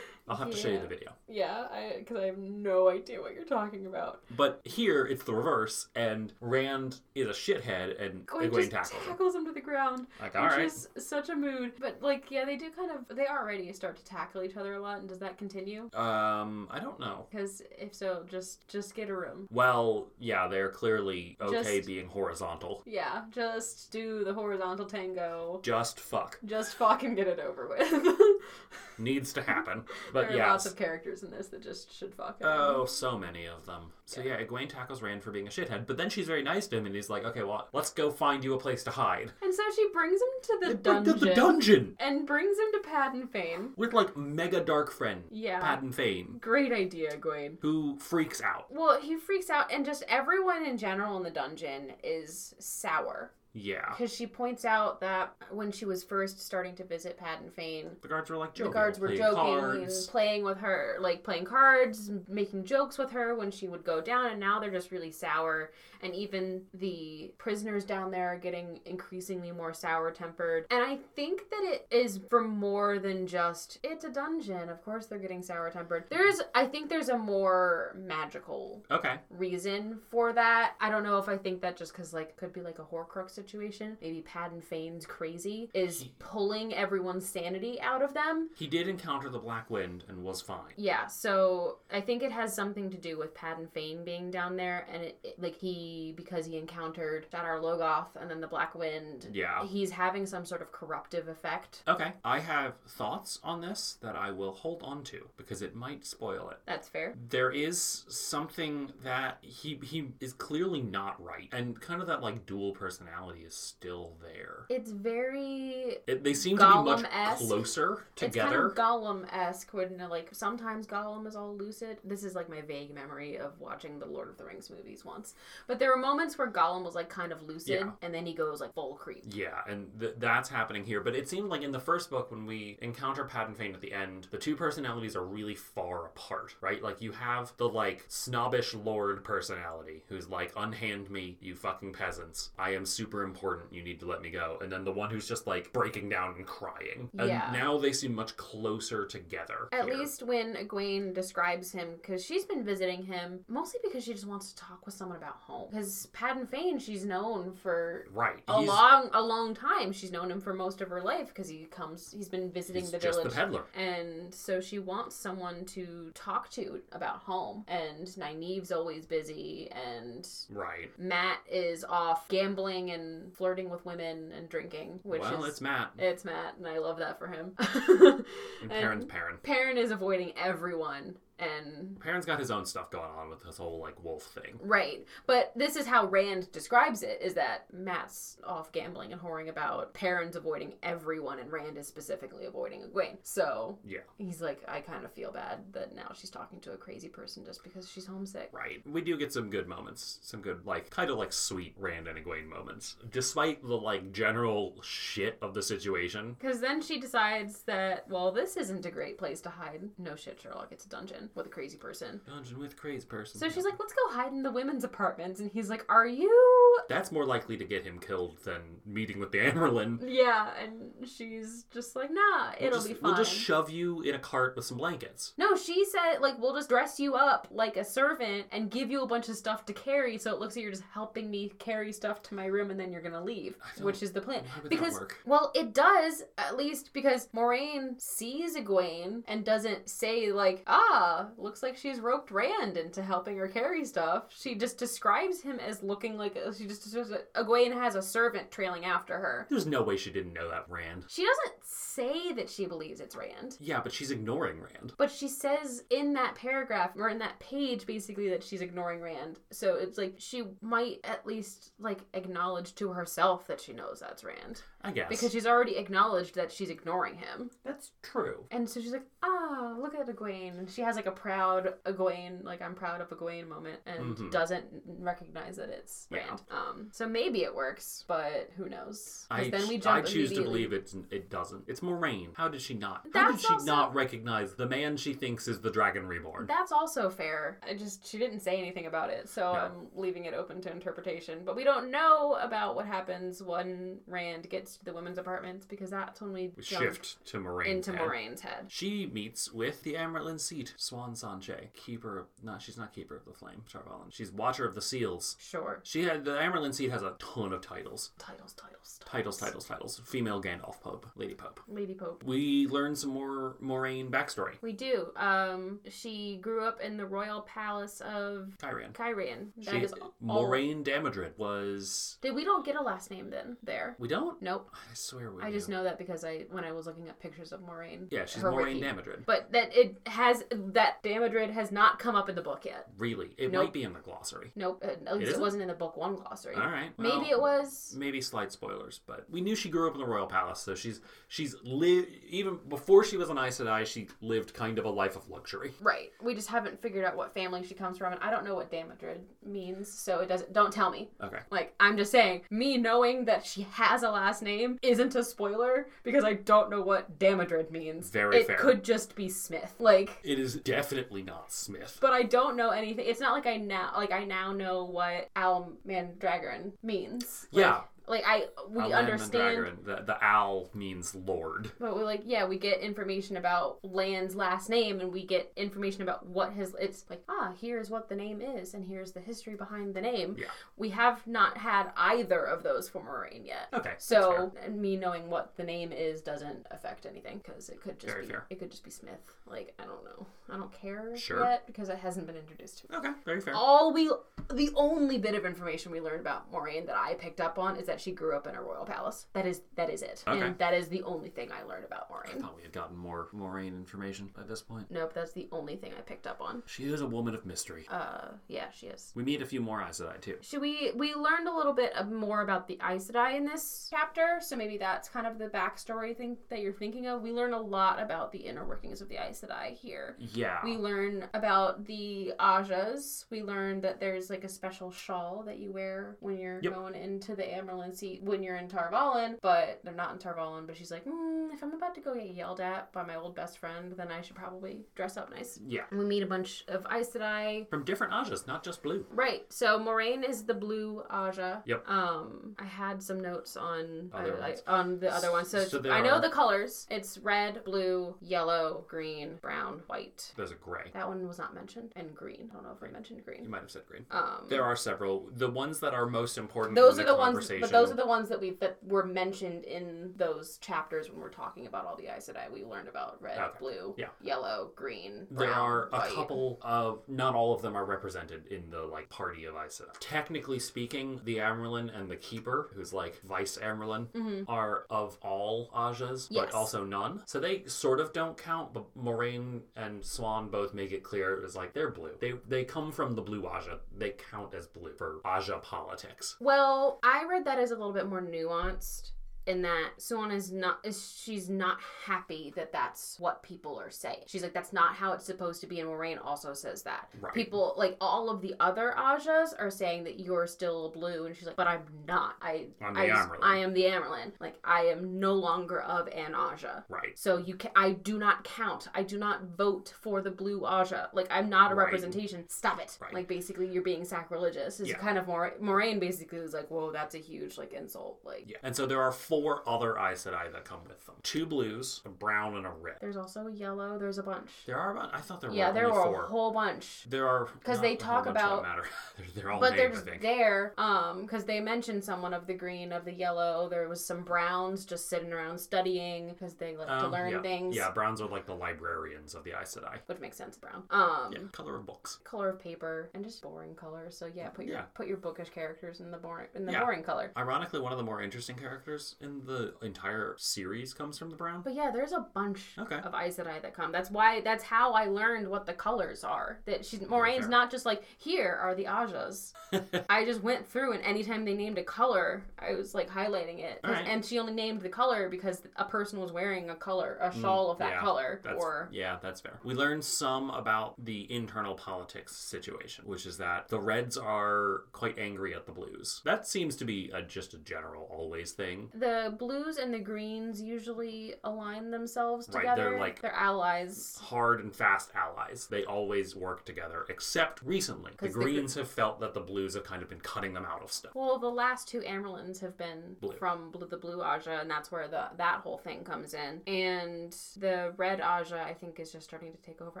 I'll have to show you the video. Yeah, because I have no idea what you're talking about. But here it's the reverse, and Rand is a shithead, and Egwene just tackles him. tackles him to the ground. Like, which all right. is such a mood. But like, yeah, they do kind of. They already start to tackle each other a lot, and does that continue? Um, I don't know. Because if so, just just get a room. Well, yeah, they're clearly okay Just- being horizontal. Yeah, just do the horizontal tango. Just fuck. Just fucking get it over with. Needs to happen. But there are yeah. lots of characters in this that just should fuck. Up. Oh, so many of them. So yeah, Egwene tackles Rand for being a shithead, but then she's very nice to him, and he's like, "Okay, well, let's go find you a place to hide." And so she brings him to the They bring to dungeon. the dungeon And brings him to Padan Fain. with like mega dark friend Yeah. Padan Fain, Great idea, Gwaine. who freaks out. Well, he freaks out, and just everyone in general in the dungeon is sour. Yeah, Because she points out that when she was first starting to visit Padan Fain, the guards were like joking. the guards were playing joking playing with her, like playing cards, making jokes with her when she would go down, and now they're just really sour. And even the prisoners down there are getting increasingly more sour tempered. And I think that it is for more than just it's a dungeon. Of course, they're getting sour tempered. There's, I think, there's a more magical Okay, reason for that. I don't know if I think that just because like could be like a Horcrux situation. Maybe Padan Fain's crazy is pulling everyone's sanity out of them. he did encounter the Black Wind and was fine. Yeah, so I think it has something to do with Paddon Fane being down there, and it, it- like he because he encountered Shadar Logoth and then the Black Wind. Yeah. he's having some sort of corruptive effect. Okay, I have thoughts on this that I will hold on to because it might spoil it. That's fair. there is something that he he is clearly not right and kind of that like dual personality is still there. It's very It, they seem to be much Gollum-esque. closer It's kind together. of Gollum esque when like sometimes Gollum is all lucid. This is like my vague memory of watching the Lord of the Rings movies once. But there were moments where Gollum was like kind of lucid Yeah. and then he goes like full creep. Yeah, and th- that's happening here. But it seemed like in the first book, when we encounter Padan Fain at the end, the two personalities are really far apart, right? Like you have the like snobbish lord personality who's like, "Unhand me, you fucking peasants! I am super important. You need to let me go." And then the one who's just like breaking down and crying. And Yeah. now they seem much closer together. At here. least when Egwene describes him, because she's been visiting him mostly because she just wants to talk with someone about home. Because Padan Fain, she's known for right. a he's, long, a long time. She's known him for most of her life because he comes, he's been visiting he's the just village. the peddler. And so she wants someone to talk to about home. And Nynaeve's always busy, and Right. Mat is off gambling and flirting with women and drinking, which well, is it's Mat. it's Mat, and I love that for him. And Perrin's Perrin. Perrin is avoiding everyone, and Perrin's got his own stuff going on with this whole like wolf thing. Right. But this is how Rand describes it is that Mat's off gambling and whoring about Perrin's avoiding everyone and Rand is specifically avoiding Egwene. So Yeah. he's like, I kind of feel bad that now she's talking to a crazy person just because she's homesick. Right. We do get some good moments. Some good, like, kind of like sweet Rand and Egwene moments. Despite the, like, general shit of the situation. Because then she decides that, well, this isn't a great place to hide. No shit, Sherlock. It's a dungeon with a crazy person. Dungeon with crazy person. So she's like, let's go hide in the women's apartments. And he's like, are you? That's more likely to get him killed than meeting with the Amyrlin. Yeah. And she's just like, nah, it'll we'll just, be fine. We'll just shove you in a cart with some blankets. No, she said like we'll just dress you up like a servant and give you a bunch of stuff to carry, so it looks like you're just helping me carry stuff to my room, and then you're gonna leave, which is the plan. Because that work? well, it does at least because Moiraine sees Egwene and doesn't say like, ah, looks like she's roped Rand into helping her carry stuff. She just describes him as looking like she just Egwene has a servant trailing after her. There's no way she didn't know that Rand. She doesn't say that she believes it's Rand. Yeah, but she's ignoring Rand. But she says in that paragraph or in that page basically that she's ignoring Rand. So it's like she might at least like acknowledge to herself that she knows that's Rand. I guess. Because she's already acknowledged that she's ignoring him. That's true. And so she's like, ah, look at Egwene. And she has like a proud Egwene, like I'm proud of Egwene moment and Mhm. doesn't recognize that it's Yeah. Rand. Um, so maybe it works, but who knows? I, then we jump I choose to believe it's, it doesn't. It's Moiraine. How did she not? How That's did she also- not recognize the man she thinks is the Dragon Reborn? That's also fair. I just she didn't say anything about it, so No. I'm leaving it open to interpretation. But we don't know about what happens when Rand gets to the women's apartments because that's when we We jump shift to Moiraine. into Moiraine's head. She meets with the Amyrlin Seat, Siuan Sanche, keeper of no, she's not keeper of the flame, Tar Valon. She's watcher of the seals. Sure. She had the Amyrlin Seat has a ton of titles. Titles, titles, Titles, titles, titles. Female Gandalf Pope, Lady Pope. Lady Pope. We learn some more Moiraine backstory. We do. Um, she grew up in the royal palace of Cairhien. Cairhien. That She, is all. Moiraine Damodred was. Did we don't get a last name then? There. We don't. Nope. I swear we. I just know that because I when I was looking at pictures of Moiraine. Yeah, she's Moiraine wiki. Damodred. But that it has that Damodred has not come up in the book yet. Really, it Nope. might be in the glossary. Nope, at least it, isn't? wasn't in the book one glossary. All right. Maybe it was. maybe slight spoilers, but we knew she grew up in the royal palace, so she's she's lived even before she was an Aes Sedai. She lived kind of a life of luxury. Right. We just haven't figured out what family she comes from, and I don't know what Damodred means, so it doesn't. Don't tell me. Okay, Like I'm just saying, me knowing that she has a last name isn't a spoiler because I don't know what Damodred means. Very it fair. could just be Smith. Like. it is definitely not Smith. But I don't know anything. It's not like I now like I now know what Al Mandragoran means. Like, Yeah. Like I we Alan understand The, the owl means lord. But we're like, yeah, we get information about Lan's last name, and we get information about what his. It's like, ah, here's what the name is, and here's the history behind the name. Yeah. We have not had either of those for Moiraine yet. Okay, So and me knowing what the name is doesn't affect anything because it could just Very be fair. it could just be Smith. Like I don't know. I don't care Sure. yet because it hasn't been introduced to me. Okay, very fair. All we, the only bit of information we learned about Moiraine that I picked up on is that that she grew up in a royal palace. That is that is it. Okay. And that is the only thing I learned about Moiraine. I thought we had gotten more Moiraine information at this point. Nope, that's the only thing I picked up on. She is a woman of mystery. Uh, yeah, she is. We meet a few more Aes Sedai too. Should we we learned a little bit more about the Aes Sedai in this chapter, so maybe that's kind of the backstory thing that you're thinking of. We learn a lot about the inner workings of the Aes Sedai here. Yeah. We learn about the Ajahs. We learn that there's like a special shawl that you wear when you're Yep. going into the Seat when you're in Tar Valon, but they're not in Tar Valon. But she's like, mm, if I'm about to go get yelled at by my old best friend, then I should probably dress up nice. yeah. And we meet a bunch of Aes Sedai. From different Ajahs, not just blue. Right. So Moiraine is the blue Ajah. Yep. Um, I had some notes on I- I- on the other one. So, So I know are- the colors. It's red, blue, yellow, green, brown, white. There's a gray. That one was not mentioned. And green. I don't know if we mentioned green. You might have said green. Um, There are several. The ones that are most important. those in are the ones, conversation, but those are the ones that we that were mentioned in those chapters when we're talking about all the Aes Sedai. We learned about red, Okay. blue, Yeah. yellow, green. There brown, are a white. couple of, not all of them are represented in the like party of Aes Sedai. Technically speaking, the Amyrlin and the Keeper, who's like Vice Amyrlin, Mhm. are of all Ajahs, Yes. but also none. So they sort of don't count. But Moiraine and Siuan both make it clear it was like they're blue. They they come from the blue Ajah. They count as blue for Ajah politics. Well, I read that as a little bit more nuanced in that Siuan is not is she's not happy that that's what people are saying. She's like that's not how it's supposed to be and Moiraine also says that. Right. People like all of the other Ajahs are saying that you're still blue and she's like but I'm not. I I'm the I. I am the Amyrlin. Like I am no longer of an Ajah. Right. So you can I do not count. I do not vote for the blue Ajah. Like I'm not a Right. representation. Stop it. Right. Like basically you're being sacrilegious. Is Yeah. kind of more Moiraine basically was like, whoa, that's a huge like insult. Like Yeah. And so there are four other Aes Sedai that come with them. Two blues, a brown, and a red. there's also yellow. There's a bunch. There are about, I thought there yeah, were there were four. a whole bunch. There are 'Cause not they a talk about- matter. they're, they're all But named, I think. there, um, because they mentioned someone of the green, of the yellow. There was some browns just sitting around studying because they like to Um, learn yeah. things. Yeah, browns are like the librarians of the Aes Sedai. which makes sense. Brown. Um, Yeah, color of books. color of paper and just boring colors. So yeah, put your Yeah. put your bookish characters in the boring in the Yeah. boring color. Ironically, one of the more interesting characters in the entire series comes from the brown. But yeah, there's a bunch Okay. of Aes Sedai that come. That's why. That's how I learned what the colors are. That she's Moiraine's not just like here are the Ajahs. I just went through and anytime they named a color, I was like highlighting it. Alright. And she only named the color because a person was wearing a color, a shawl of that Mm, yeah, color, or yeah, that's fair. We learned some about the internal politics situation, which is that the Reds are quite angry at the Blues. That seems to be a, just a general always thing. the blues and the greens usually align themselves Right, together. they're like- they're allies. Hard and fast allies. They always work together, except recently. The 'Cause the Greens have felt that the Blues have kind of been cutting them out of stuff. Well, the last two Amyrlins have been Blue. from blue, the blue Ajah, and that's where the that whole thing comes in. And the red Ajah, I think, is just starting to take over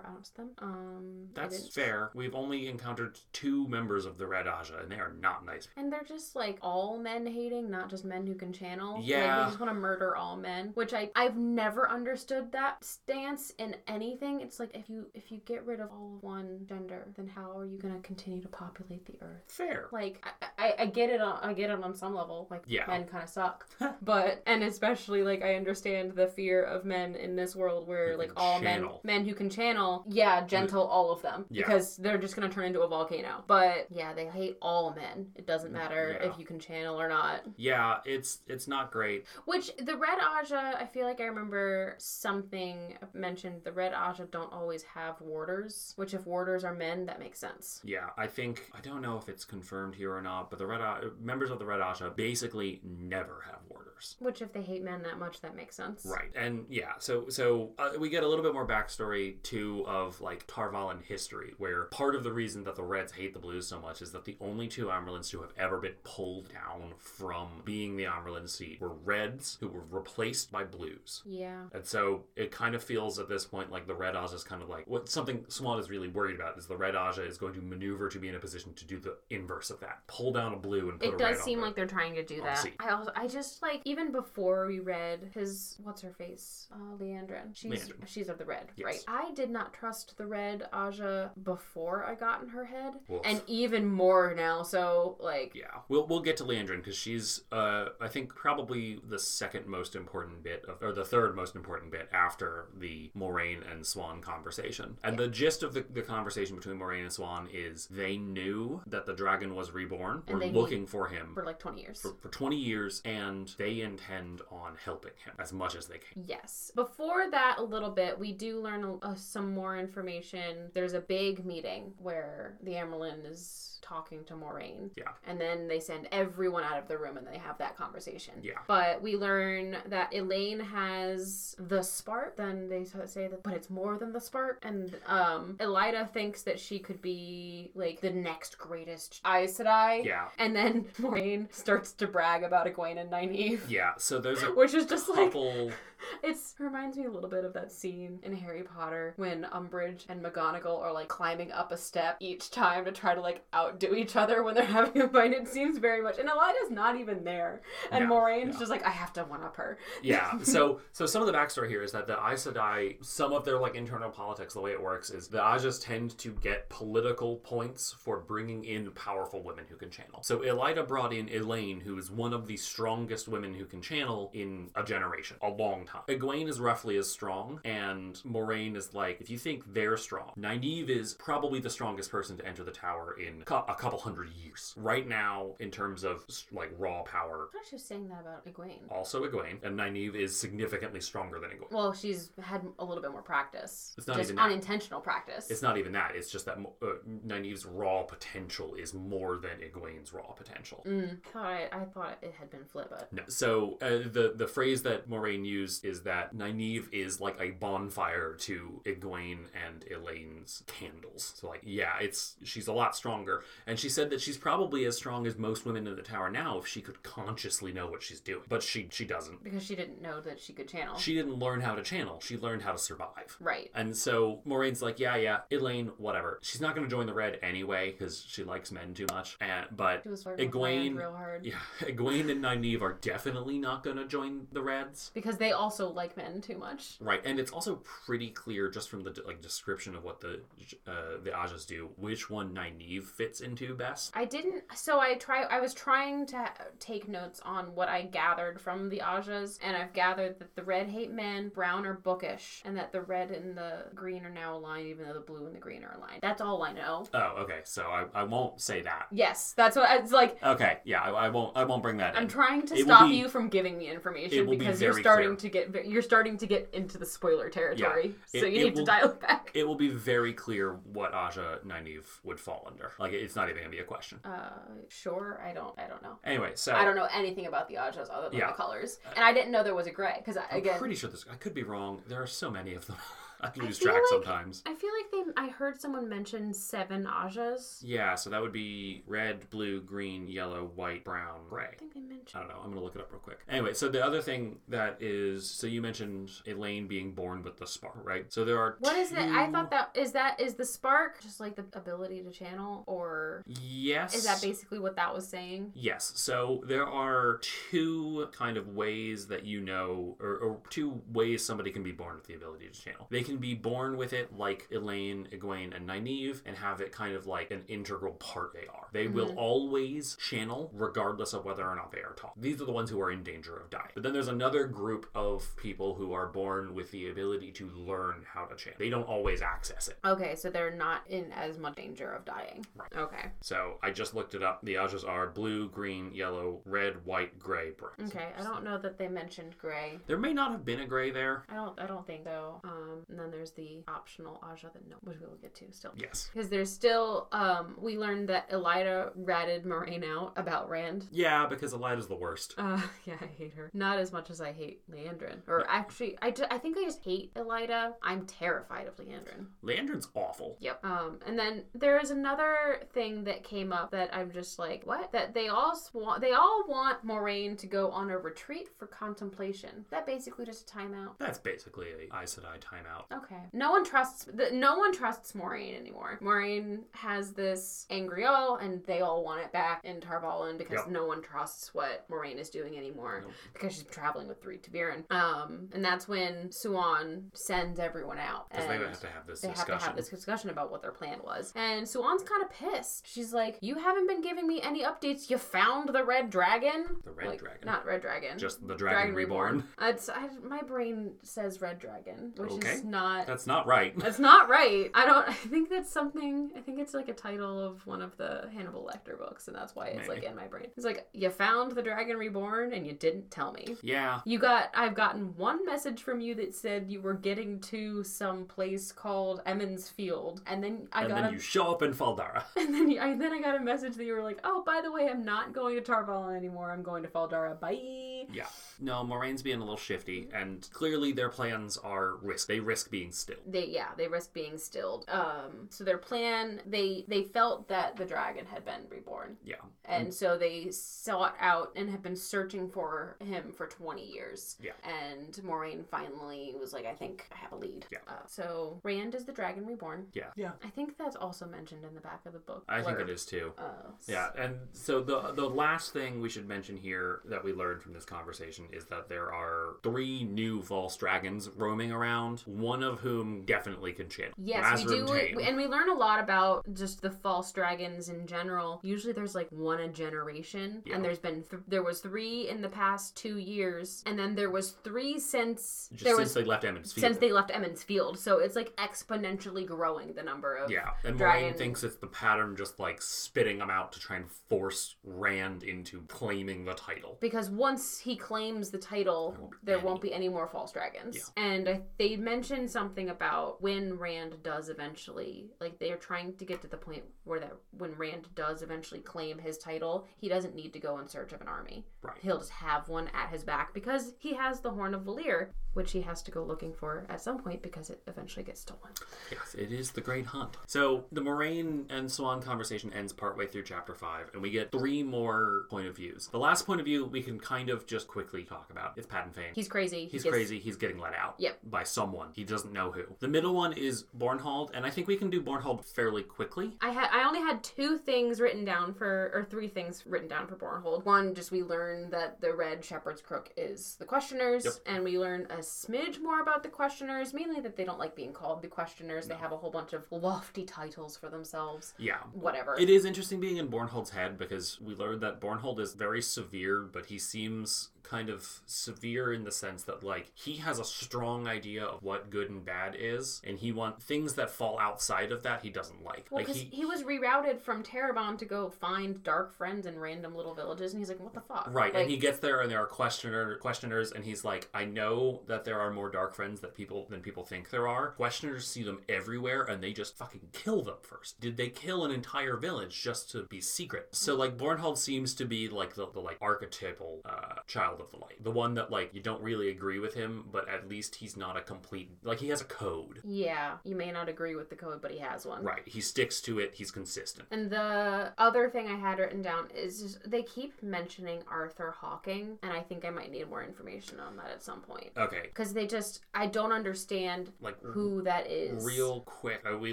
amongst them. Um, I That's didn't- fair. We've only encountered two members of the Red Ajah, and they are not nice. And they're just like all men hating, not just men who can channel. Like, Yeah. they just want to murder all men, which I I've never understood that stance in anything. It's like if you if you get rid of all of one gender, then how are you gonna continue to populate the earth? Fair. Like I, I, I get it on I get it on some level. Like Yeah. men kind of suck, but and especially like I understand the fear of men in this world where like all channel. men men who can channel, yeah, gentle all of them Yeah. because they're just gonna turn into a volcano. But yeah, they hate all men. It doesn't mm, matter Yeah. if you can channel or not. Yeah, it's it's not great. Which the red Ajah, I feel like I remember something mentioned. The red Ajah don't always have warders. Which if warders are men, that makes sense. Yeah, I think I don't know if it's confirmed here or not, but the Red A- members of the Red Ajah basically never have warders. Which if they hate men that much, that makes sense. Right, and yeah, so so uh, we get a little bit more backstory too of like Tar Valon history, where part of the reason that the Reds hate the Blues so much is that the only two Amyrlins who have ever been pulled down from being the Amyrlin seat were Reds, who were replaced by Blues. Yeah. And so it kind of feels at this point like the Red Ajah is kind of like what something Siuan is really worried about is the Red Ajah is going to maneuver to be in a position to do the inverse of that. Pull down a blue and put It does seem like they're trying to do that. I also, I just like even before we read his what's her face, uh, Liandrin. She's Liandrin. she's of the red, Yes. right? I did not trust the red Ajah before I got in her head, and even more now. So like, Yeah, we'll we'll get to Liandrin because she's uh I think probably the second most important bit of or the third most important bit after the Moiraine and Siuan conversation. And the gist of the, the conversation between Moiraine and Siuan is they knew that the dragon was reborn. And Were they looking for him for like twenty years. for, for 20 years and they intend on helping him as much as they can. Yes. Before that, a little bit, we do learn uh, some more information. There's a big meeting where the Amyrlin is talking to Moiraine. Yeah. And then they send everyone out of the room and they have that conversation. Yeah. But we learn that Elayne has the spark. Then they say that, but it's more than the spark. And um, Elaida thinks that she could be like the next greatest Aes Sedai. Yeah. And then Moiraine starts to brag about Egwene and Nynaeve. Yeah, so there's a Which is just like couple it's reminds me a little bit of that scene in Harry Potter when Umbridge and McGonagall are like climbing up a step each time to try to like outdo each other when they're having a fight. It seems very much, and Elaida's not even there, and No, Moiraine's no. just like, I have to one up her. yeah. So so some of the backstory here is that the Aes Sedai, some of their like internal politics the way it works is the Ajas tend to get political points for bringing in powerful women who can channel. So Elaida brought in Elayne who is one of the strongest women who can channel in a generation a long time. Egwene is roughly as strong and Moiraine is like if you think they're strong Nynaeve is probably the strongest person to enter the tower in cou- a couple hundred years. Right now in terms of like raw power. I thought she was saying that about Egwene. also Egwene, and Nynaeve is significantly stronger than Egwene. Well, she's had a little bit more practice. It's not just even that. unintentional practice. It's not even that. It's just that uh, Nynaeve's raw potential is more than Egwene's raw potential. Mm, I thought I, I thought it had been flipped, but No. So uh, the the phrase that Moiraine used is that Nynaeve is like a bonfire to Egwene and Elayne's candles. So like, yeah, it's she's a lot stronger, and she said that she's probably as strong as most women in the tower now if she could consciously know what she's doing, but she she doesn't. because she didn't know that she could channel. She didn't learn how to channel. She learned how to survive. right. And so Moiraine's like, yeah, yeah, Elayne, whatever. She's not going to join the Red anyway because she likes men too much. And but She was Egwene, real hard. yeah, Egwene and Nynaeve are definitely not going to join the Reds. Because they also like men too much. Right, and it's also pretty clear just from the like description of what the uh, the Ajahs do, which one Nynaeve fits into best. I didn't. So I try. I was trying to take notes on what I gathered from the Ajahs, and I've gathered that the red hate men, brown are bookish, and that the red and the green are now aligned, even though the blue and the green are aligned. That's all I know. Oh, okay. So I, I won't say that. Yes, that's what it's like. Okay, yeah, I, I won't I won't bring that in. I'm in. trying to It stop be- you from giving me information will be because you're starting clear. to get you're starting to get into the spoiler territory. It- so you need will- to dial it back. it will be very clear what Ajah Nynaeve would fall under. Like it's not even gonna be a question. Uh, sure. I don't. I don't know. Anyway, so I don't know anything about the Other than Yeah. the colors, and I didn't know there was a gray because I'm pretty sure this. I could be wrong. There are so many of them. I can lose feel track like- sometimes. I feel like they. I heard someone mention seven Ajahs. Yeah, so that would be red, blue, green, yellow, white, brown, gray. I think they mentioned. I don't know. I'm gonna look it up real quick. Anyway, so the other thing that is, so you mentioned Elayne being born with the spark, right? So there are. What is it? I thought that is that is the spark just like the ability to channel, or Yes. is that basically what that was saying? Yes. So there are two kind of ways that you know, or, or two ways somebody can be born with the ability to channel. They can be born with it like Elayne, Egwene, and Nynaeve, and have it kind of like an integral part they are. They will always channel regardless of whether or not they are taught. These are the ones who are in danger of dying. But then there's another group of people who are born with the ability to learn how to channel. They don't always access it. Okay, so they're not in as much danger of dying. Right. Okay. So I just looked it up. The Ajahs are blue, green, yellow, red, white, gray, brown. Okay. I don't know that they mentioned gray. There may not have been a gray there. I don't. I don't think so. Um, and then there's the optional Ajah that no, which we will get to still. Yes. Because there's still, um, we learned that Elaida ratted Moiraine out about Rand. Yeah, because Elaida's the worst. Uh, yeah, I hate her. Not as much as I hate Liandrin. Or actually, I, ju- I think I just hate Elida. I'm terrified of Liandrin. Liandrin's awful. Yep. Um, and then there is another thing that came up that I'm just like, what? That they all want, they all want Moiraine to go on a retreat for contemplation. That basically just a timeout. That's basically a Aes Sedai timeout. Okay. No one trusts the, no one trusts Moiraine anymore. Moiraine has this angreal and they all want it back in Tar Valon because Yep. no one trusts what Moiraine is doing anymore Nope. because she's traveling with three ta'veren. Um and that's when Siuan sends everyone out. Because they have to have this they have discussion. to have this discussion about what their plan was. And Siuan's kind of pissed. She's like, You haven't been giving me any updates. You found the red dragon? The red Like, dragon. Not red dragon. Just the dragon, reborn. It's, I, my brain says red dragon, which Okay. is not. That's not right. That's not right. I don't. I think that's something. I think it's like a title of one of the Hannibal Lecter books, and that's why it's like in my brain. It's like you found the dragon reborn, and you didn't tell me. yeah. You got. I've gotten one message from you that said you were getting to some place called Emond's Field, and then I and got then a. you show up in Fal Dara. and then you, I then I got a message that you were like, "Oh, by the way, I'm not going to Tar Valon anymore. I'm going to Fal Dara. Bye." Yeah. No, Moiraine's being a little shifty, and clearly their plans are risk. They risk being still. they yeah they risk being stilled um so their plan they they felt that the dragon had been reborn Yeah. and so they sought out and have been searching for him for 20 years Yeah. and Moiraine finally was like i think i have a lead Yeah. uh, so rand is the dragon reborn Yeah. Yeah. i think that's also mentioned in the back of the book I think it is too. uh, Yeah, and so the the last thing we should mention here that we learned from this conversation is that there are three new false dragons roaming around, one of whom definitely can channel. Yes, we do, and we learn a lot about just the false dragons in general. Usually, there's like one a generation, Yeah. and there's been th- there was three in the past two years, and then there was three since Just there since was they left Emond's Field. since they left Emond's Field. So it's like exponentially growing the number of yeah, and Moiraine thinks it's the pattern just like spitting them out to try and force Rand into claiming the title. because once he claims the title, There won't be there any. won't be any more false dragons. And I, they mentioned something about when Rand does eventually, like they're trying to get to the point where that when Rand does eventually claim his title, he doesn't need to go in search of an army. Right. He'll just have one at his back because he has the Horn of Valere, which he has to go looking for at some point because it eventually gets stolen. Yes, it is the Great Hunt. So the Moiraine and Siuan conversation ends partway through chapter five, and we get three more point of views. The last point of view we can kind of just quickly talk about. It's Padan Fain. He's crazy. He He's gets- crazy. He's getting let out. Yep. By someone. He doesn't know who. The middle one is Bornhald, and I think we can do Bornhald fairly quickly. I had I only had two things written down for or three things written down for Bornhald. One, just we learn that the red shepherd's crook is the questioners, Yep. and we learn a smidge more about the questioners. Mainly that they don't like being called the questioners. They have a whole bunch of lofty titles for themselves. Yeah. Whatever. It is interesting being in Bornhald's head because we learned that Bornhald is very severe, but he seems kind of severe in the sense that like he has a strong idea of what good and bad is, and he wants things that fall outside of that he doesn't like. well, like because he, he, was rerouted from Tarabon to go find dark friends in random little villages, and he's like, "What the fuck?" Right, Like, and he gets there, and there are questioner questioners, and he's like, "I know that there are more dark friends that people than people think there are. Questioners see them everywhere, and they just fucking kill them first. Did they kill an entire village just to be secret? So like, Bornhald seems to be like the, the like archetypal uh, child of the light, the one that like you don't really agree with him, but at least he's not a complete like he has a code. yeah, you may not agree with the code, but he has one. Right, he sticks to it. He's consistent. And the other thing I had written down is just, they keep mentioning Arthur Hawkwing, and I think I might need more information on that at some point. Okay, Because they just, I don't understand like who that is. Real quick, uh, we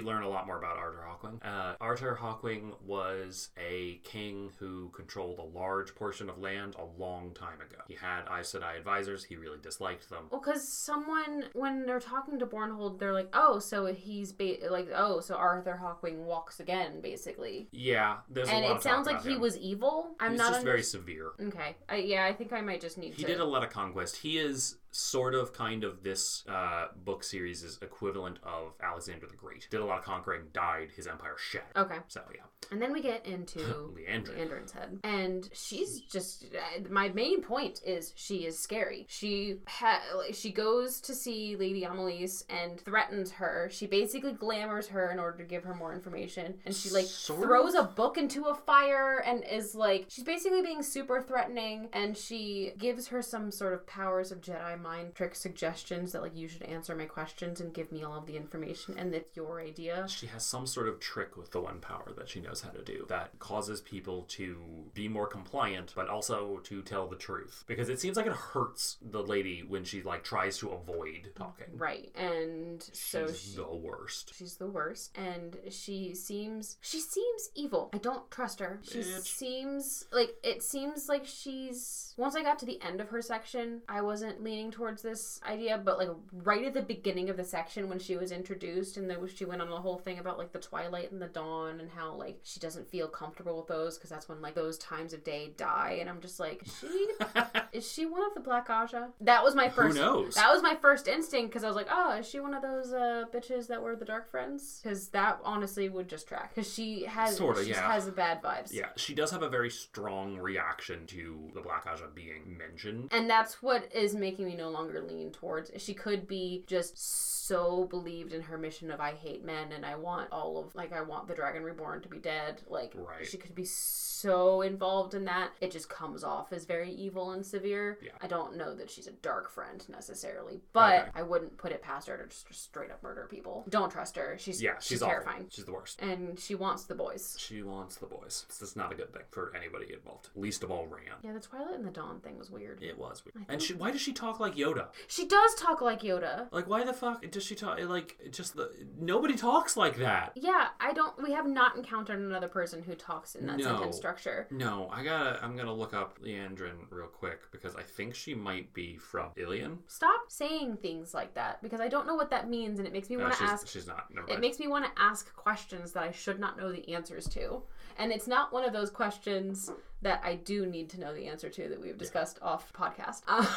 learn a lot more about Arthur Hawkwing. Uh, Arthur Hawkwing was a king who controlled a large portion of land a long time ago. He had Aes Sedai advisors. He really disliked them. Well, because someone, when they're talking to Bornhald, they're like, oh, so he's ba- like, oh, so Arthur Hawkwing walks again, basically. Yeah, there's and a lot it sounds like he him. was evil. I'm He's not just under- very severe. Okay. I, yeah, I think I might just need He to. did a lot of conquest. He is sort of kind of this uh, book series' is equivalent of Alexander the Great. Did a lot of conquering, died, his empire shattered. Okay. So yeah, And then we get into Liandrin. Liandrin's head. And she's just uh, my main point is she is scary. She ha- she goes to see Lady Amalisa and threatens her. She basically glamours her in order to give her more information. And she like Sort throws of. a book into a fire and is like she's basically being super threatening and she gives her some sort of powers of Jedi mind trick suggestions that like you should answer my questions and give me all of the information and it's your idea. She has some sort of trick with the one power that she knows how to do that causes people to be more compliant, but also to tell the truth. Because it seems like it hurts the lady when she like tries to avoid talking. Right. And so She's she, the worst. She's the worst, and she seems she seems evil. I don't trust her. She Bitch. seems like it seems like she's. Once I got to the end of her section, I wasn't leaning towards this idea, but like right at the beginning of the section when she was introduced, and then she went on a whole thing about like the twilight and the dawn, and how like she doesn't feel comfortable with those because that's when like those times of day die, and I'm just like, she is she one of the Black Ajah? That was my first. Who knows? That was my first instinct because I was like, oh, is she one of those uh, bitches that were the Dark Friends? Because that honestly would just track. Because she has, Sorta, yeah. has bad vibes. Yeah, she does have a very strong reaction to the Black Ajah being mentioned. And that's what is making me no longer lean towards. She could be just so believed in her mission of I hate men and I want all of like I want the Dragon Reborn to be dead. Like Right. she could be so involved in that it just comes off as very evil and severe. Yeah. I don't know that she's a dark friend necessarily, but Okay. I wouldn't put it past her to just straight up murder people. Don't trust her. She's Yeah, she's, she's, terrifying. She's the worst. And she wants the boys. She wants the boys. This is not a good thing for anybody involved. Least of all Rand. Yeah, the Twilight and the Dawn thing was weird. It was weird. And she, why does she talk like Yoda? She does talk like Yoda. Like, why the fuck does she talk? Like, just the nobody talks like that. Yeah, I don't. We have not encountered another person who talks in that No. sentence structure. No, I gotta. I'm gonna look up Liandrin real quick because I think she might be from Illian. Stop saying things like that because I don't know what that means, and it makes me No, want to ask. she's not. It makes me want to ask questions that I should not know the answers to, and it's not one of those questions that I do need to know the answer to that we've discussed off podcast.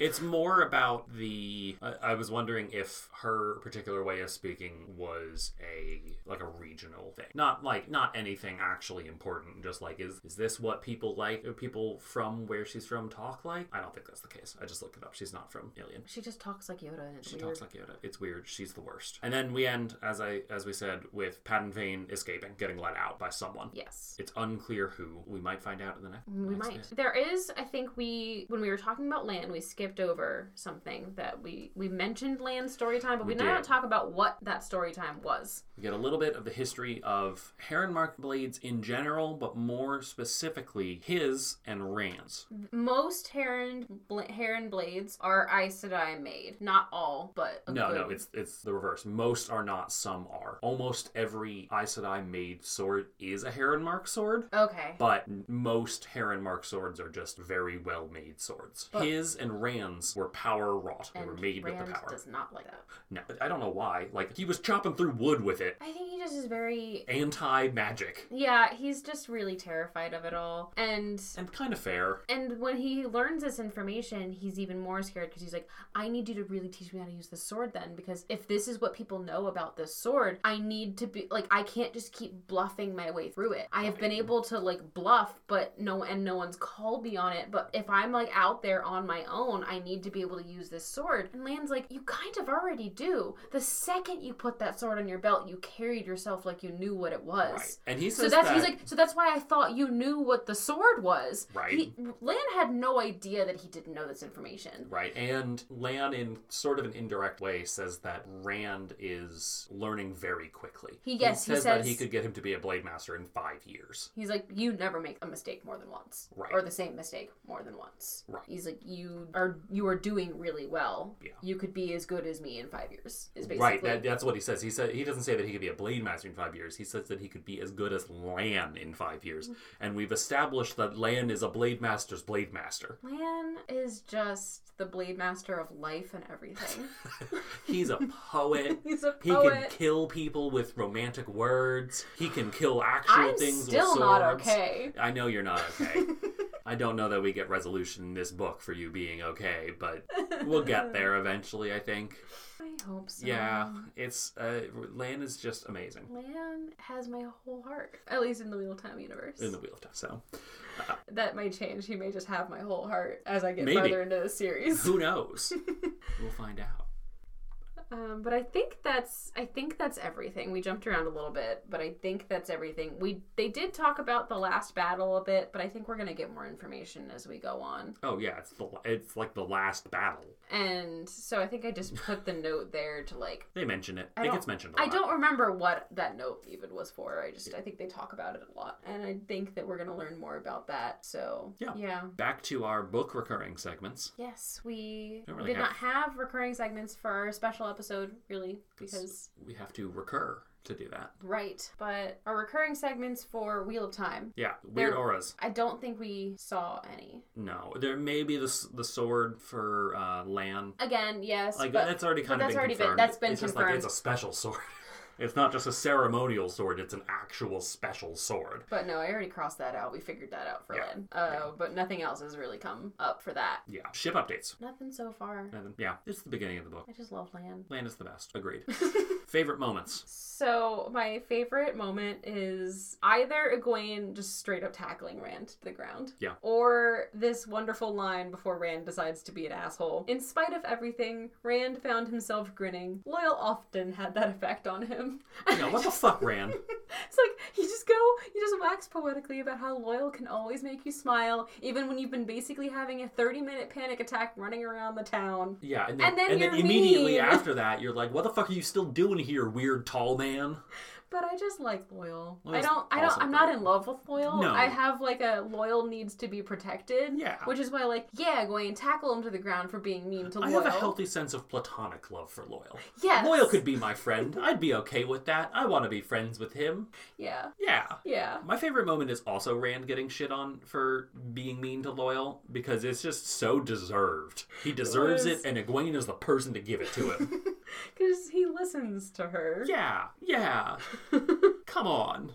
It's more about the. I, I was wondering if her particular way of speaking was a like a regional thing, not like not anything actually important. Just like is is this what people like? uh, People from where she's from talk like? I don't think that's the case. I just looked it up. She's not from Illian. she just talks like Yoda, She weird. talks like Yoda. It's weird. She's the worst. And then we end, as I as we said, with Padan Fain escaping, getting let out by someone. yes. It's unclear who. We might find out in the next. Mm, we next might. There is, I think we when we were talking about Lan, we skipped over something that we we mentioned Lan story time, but we, We did not talk about what that story time was. We get a little bit of the history of Heron Mark blades in general, but more specifically his and Rand's. Most heron bl- heron blades are Aes Sedai made, not all, but No, good- no, it's it's the reverse. Most are not, some are. Almost every Aes Sedai made sword is a Heron Mark sword. okay. But most Heron Mark swords are just very well made swords. But- His and Rand's were power wrought. They were made Rand with the power. does not like that. No, I don't know why. Like he was chopping through wood with it. I think he just is very. Anti magic. Yeah, he's just really terrified of it all, and And kind of fair. And when he learns this information, he's even more scared because he's like, I need you to really teach me how to use this sword then. Because if this is what people know about this sword, I need to be like, I can't just keep bluffing my way through it. I have been able to like bluff, but no, and no one's called me on it. But if I'm like out there on my own, I need to be able to use this sword. And Lan's like, You kind of already do. The second you put that sword on your belt, you carried yourself like you knew what it was. Right. And he So says that's that, he's like so that's why I thought you knew what the sword was. Right. He, Lan had no idea that he didn't know this information. Right, and Lan, in sort of an indirect way, says that Rand is learning very quickly. He- yes, he says, that says- he could get him to be a blade master in five years. He's like, you never make a mistake more than once, Right. or the same mistake more than once. Right. He's like, you are you are doing really well. Yeah. You could be as good as me in five years. Is basically Right, that, that's what he says. He said he doesn't say that he could be a blade master in five years. He says that he could be as good as Lan in five years. Mm-hmm. And we've established that Lan is a blade master's blade master. Lan is just the blade master of life and everything. He's a poet. He's a poet. He can kill people with romantic words. He can kill actual I'm things still with not swords. okay. I know you're not okay. I don't know that we get resolution in this book for you being okay, but we'll get there eventually, I think. I hope so. Yeah, it's uh Lan is just amazing Lan has my whole heart, at least in the Wheel of Time universe. in the Wheel of Time. So, that may change. He may just have my whole heart as I get Maybe. further into the series. who knows? we'll find out. Um, but I think that's I think that's everything. We jumped around a little bit, but I think that's everything. We they did talk about the last battle a bit, but I think we're gonna get more information as we go on. Oh yeah, it's the it's like the last battle. And so I think I just put the note there to like They mention it. I it don't- gets mentioned a I lot. I don't remember what that note even was for. I just I think they talk about it a lot, and I think that we're gonna learn more about that. So Yeah. yeah. Back to our book recurring segments. Yes, we really did have- not have recurring segments for our special episode, really, because we have to recur to do that. right. But our recurring segments for Wheel of Time, Yeah, weird There- auras. I don't think we saw any. No, there may be the the sword for uh, Lan. Again, yes, Like but that's already kind of that's been already been- confirmed. that's been it's just like confirmed. it's a special sword. It's not just a ceremonial sword; it's an actual special sword. But no, I already crossed that out. We figured that out for Yeah. Lan. Uh, But nothing else has really come up for that. Yeah, ship updates. Nothing so far. Nothing. Yeah, it's the beginning of the book. I just love Lan. Lan is the best. Agreed. Favorite moments. So my favorite moment is either Egwene just straight up tackling Rand to the ground. Yeah. Or this wonderful line before Rand decides to be an asshole. In spite of everything, Rand found himself grinning. Loial often had that effect on him. Yeah, what the fuck, Rand? It's like you just go, you just wax poetically about how Loial can always make you smile, even when you've been basically having a 30 minute panic attack running around the town. Yeah, and then, And then and then immediately mean. after that, you're like, "What the fuck are you still doing here, weird tall man?" But I just like Loial. Well, I don't. I don't. I'm not in love with Loial. No. I have like a Loial needs to be protected. Yeah. Which is why, like, yeah, going tackle him to the ground for being mean to I Loial. I have a healthy sense of platonic love for Loial. Yes. Loial could be my friend. I'd be okay with that. I want to be friends with him. Yeah. Yeah. Yeah. My favorite moment is also Rand getting shit on for being mean to Loial because it's just so deserved. He deserves was- it, and Egwene is the person to give it to him. Because he listens to her. yeah, yeah. Come on.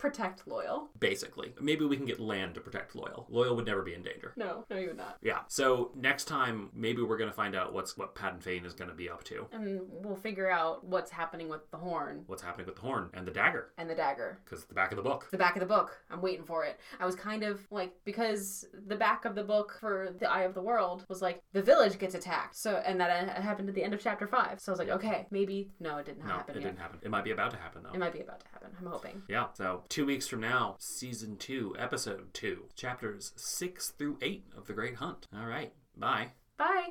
Protect Loial. Basically, maybe we can get Lan to protect Loial. Loial would never be in danger. No, no, you would not. Yeah. So next time, maybe we're gonna find out what's what Padan Fain is gonna be up to. And we'll figure out what's happening with the horn What's happening with the horn and the dagger? and the dagger. Because the back of the book. the back of the book. I'm waiting for it. I was kind of like because the back of the book for the Eye of the World was like the village gets attacked. So and that happened at the end of chapter five. So I was like, okay, maybe no, it didn't No, happen it yet. didn't happen. It might be about to happen though. It might be about to happen. I'm hoping. Yeah, so two weeks from now, season two, episode two, chapters six through eight of The Great Hunt. All right, bye. Bye.